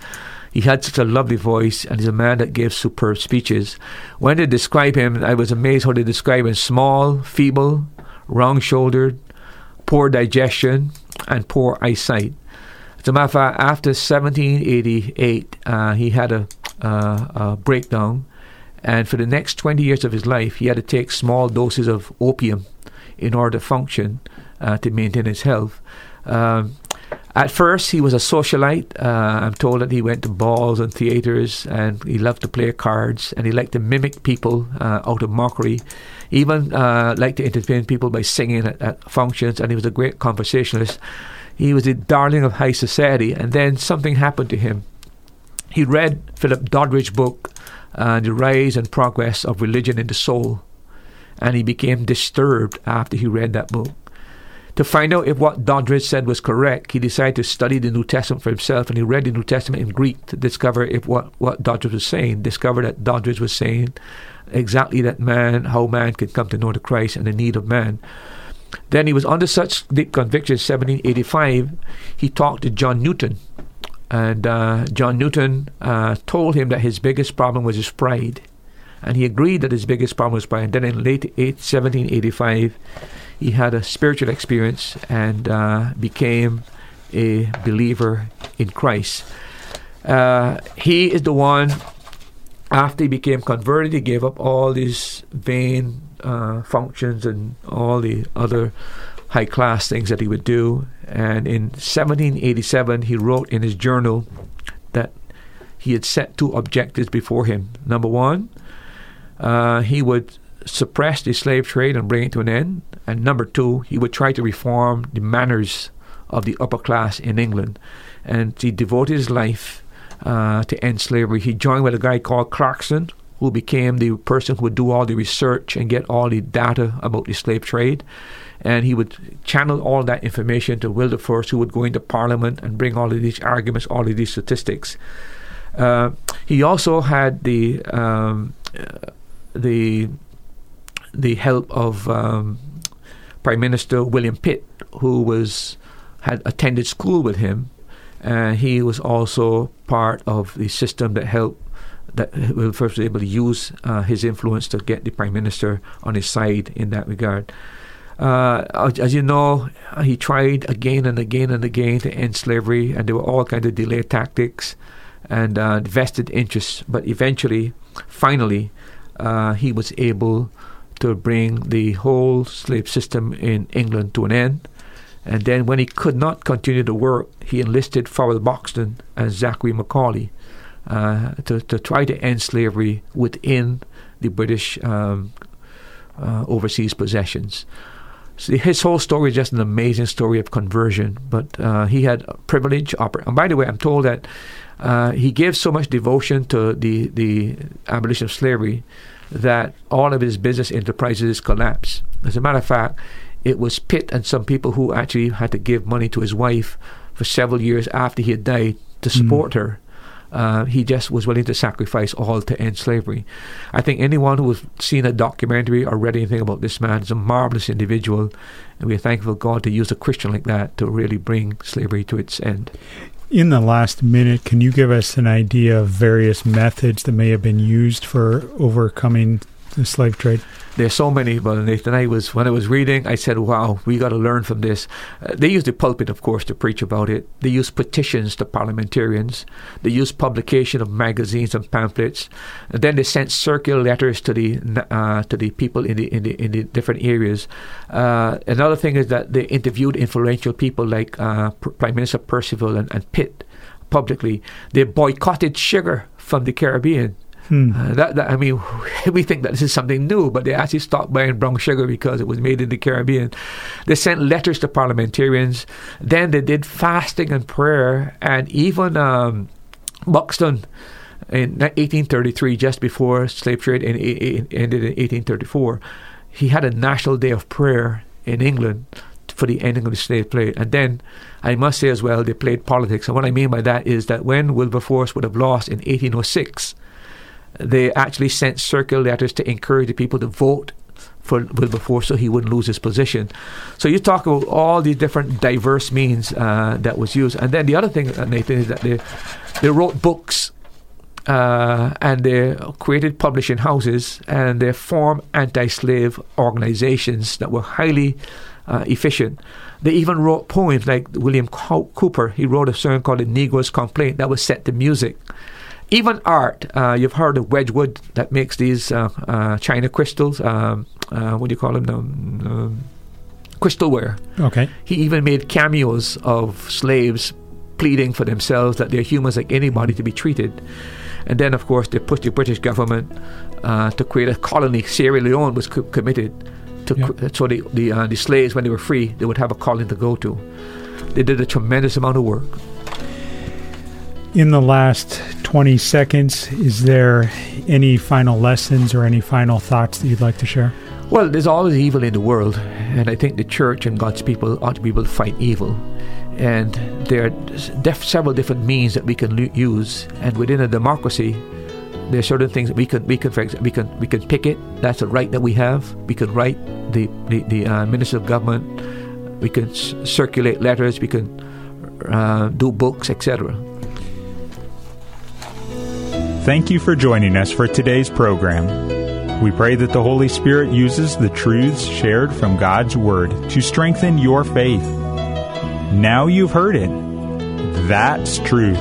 B: he had such a lovely voice, and he's a man that gives superb speeches. When they describe him, I was amazed how they describe him small, feeble, wrong shouldered, poor digestion, and poor eyesight. As a matter of fact, after 1788, uh, he had a, uh, a breakdown, and for the next 20 years of his life, he had to take small doses of opium in order to function uh, to maintain his health. Um, At first, he was a socialite. Uh, I'm told that he went to balls and theaters, and he loved to play cards, and he liked to mimic people uh, out of mockery. Even uh, liked to entertain people by singing at, at, functions, and he was a great conversationalist. He was a darling of high society, and then something happened to him. He read Philip Doddridge's book, uh, The Rise and Progress of Religion in the Soul, and he became disturbed after he read that book. To find out if what Doddridge said was correct, he decided to study the New Testament for himself, and he read the New Testament in Greek to discover if what, what Doddridge was saying. Discovered that Doddridge was saying exactly that man, how man could come to know the Christ and the need of man. Then he was under such deep conviction. In 1785, he talked to John Newton, and uh, John Newton uh, told him that his biggest problem was his pride, and he agreed that his biggest problem was pride. And then in late 1785 he had a spiritual experience and uh, became a believer in Christ. Uh, he is the one, after he became converted, he gave up all these vain uh, functions and all the other high class things that he would do. And in 1787, he wrote in his journal that he had set two objectives before him. Number one, uh, he would suppress the slave trade and bring it to an end. And number two, he would try to reform the manners of the upper class in England. And he devoted his life uh, to end slavery. He joined with a guy called Clarkson, who became the person who would do all the research and get all the data about the slave trade. And he would channel all that information to Wilberforce, who would go into Parliament and bring all of these arguments, all of these statistics. Uh, he also had the um, uh, the the help of um, Prime Minister William Pitt, who was had attended school with him. and he was also part of the system that helped that was able to use uh, his influence to get the prime minister on his side in that regard. Uh, as you know, he tried again and again and again to end slavery, and there were all kinds of delay tactics and uh, vested interests. But eventually, finally, uh, he was able to bring the whole slave system in England to an end. And then, when he could not continue the work, he enlisted Fowell Buxton and Zachary Macaulay uh, to, to try to end slavery within the British um, uh, overseas possessions. So his whole story is just an amazing story of conversion. But uh, he had privilege. Oper- and by the way, I'm told that uh, he gave so much devotion to the, the abolition of slavery that all of his business enterprises collapsed. As a matter of fact, it was Pitt and some people who actually had to give money to his wife for several years after he had died to mm. support mm. her. Uh, he just was willing to sacrifice all to end slavery. I think anyone who has seen a documentary or read anything about this man is a marvelous individual, and we are thankful God to use a Christian like that to really bring slavery to its end.
A: In the last minute, can you give us an idea of various methods that may have been used for overcoming the slave trade?
B: There's so many, but Nathan, I was when I was reading, I said, "Wow, we got to learn from this." Uh, they used the pulpit, of course, to preach about it. They used petitions to parliamentarians. They used publication of magazines and pamphlets. And then they sent circular letters to the uh, to the people in the in the in the different areas. Uh, another thing is that they interviewed influential people like uh, Prime Minister Perceval and, and Pitt publicly. They boycotted sugar from the Caribbean. Hmm. Uh, that, that, I mean, [LAUGHS] we think that this is something new, but they actually stopped buying brown sugar because it was made in the Caribbean. They sent letters to parliamentarians. Then they did fasting and prayer, and even um, Buxton in 1833, just before slave trade ended in 1834, he had a national day of prayer in England for the ending of the slave trade. And then I must say as well, they played politics. And what I mean by that is that when Wilberforce would have lost in 1806, they actually sent circular letters to encourage the people to vote for Wilberforce so he wouldn't lose his position. So you talk about all these different diverse means uh, that was used. And then the other thing, uh, Nathan, is that they, they wrote books uh, and they created publishing houses and they formed anti-slave organizations that were highly uh, efficient. They even wrote poems like William Cowper. He wrote a song called "The Negro's Complaint" that was set to music even art. Uh, you've heard of Wedgwood that makes these uh, uh, china crystals. Um, uh, what do you call them? Um, crystalware.
A: Okay.
B: He even made cameos of slaves pleading for themselves that they're humans like anybody to be treated. And then, of course, they pushed the British government uh, to create a colony. Sierra Leone was co- committed to,
A: Yeah.
B: cr- so the the, uh, the slaves, when they were free, they would have a colony to go to. They did a tremendous amount of work.
A: In the last 20 seconds, is there any final lessons or any final thoughts that you'd like to share?
B: Well, there's always evil in the world, and I think the church and God's people ought to be able to fight evil. And there are def- several different means that we can lu- use, and within a democracy, there are certain things that we can we can we can we can pick it. That's a right that we have. We can write the the, the uh, minister of government. We can s- circulate letters. We can uh, do books, etc.
A: Thank you for joining us for today's program. We pray that the Holy Spirit uses the truths shared from God's Word to strengthen your faith. Now you've heard it. That's truth.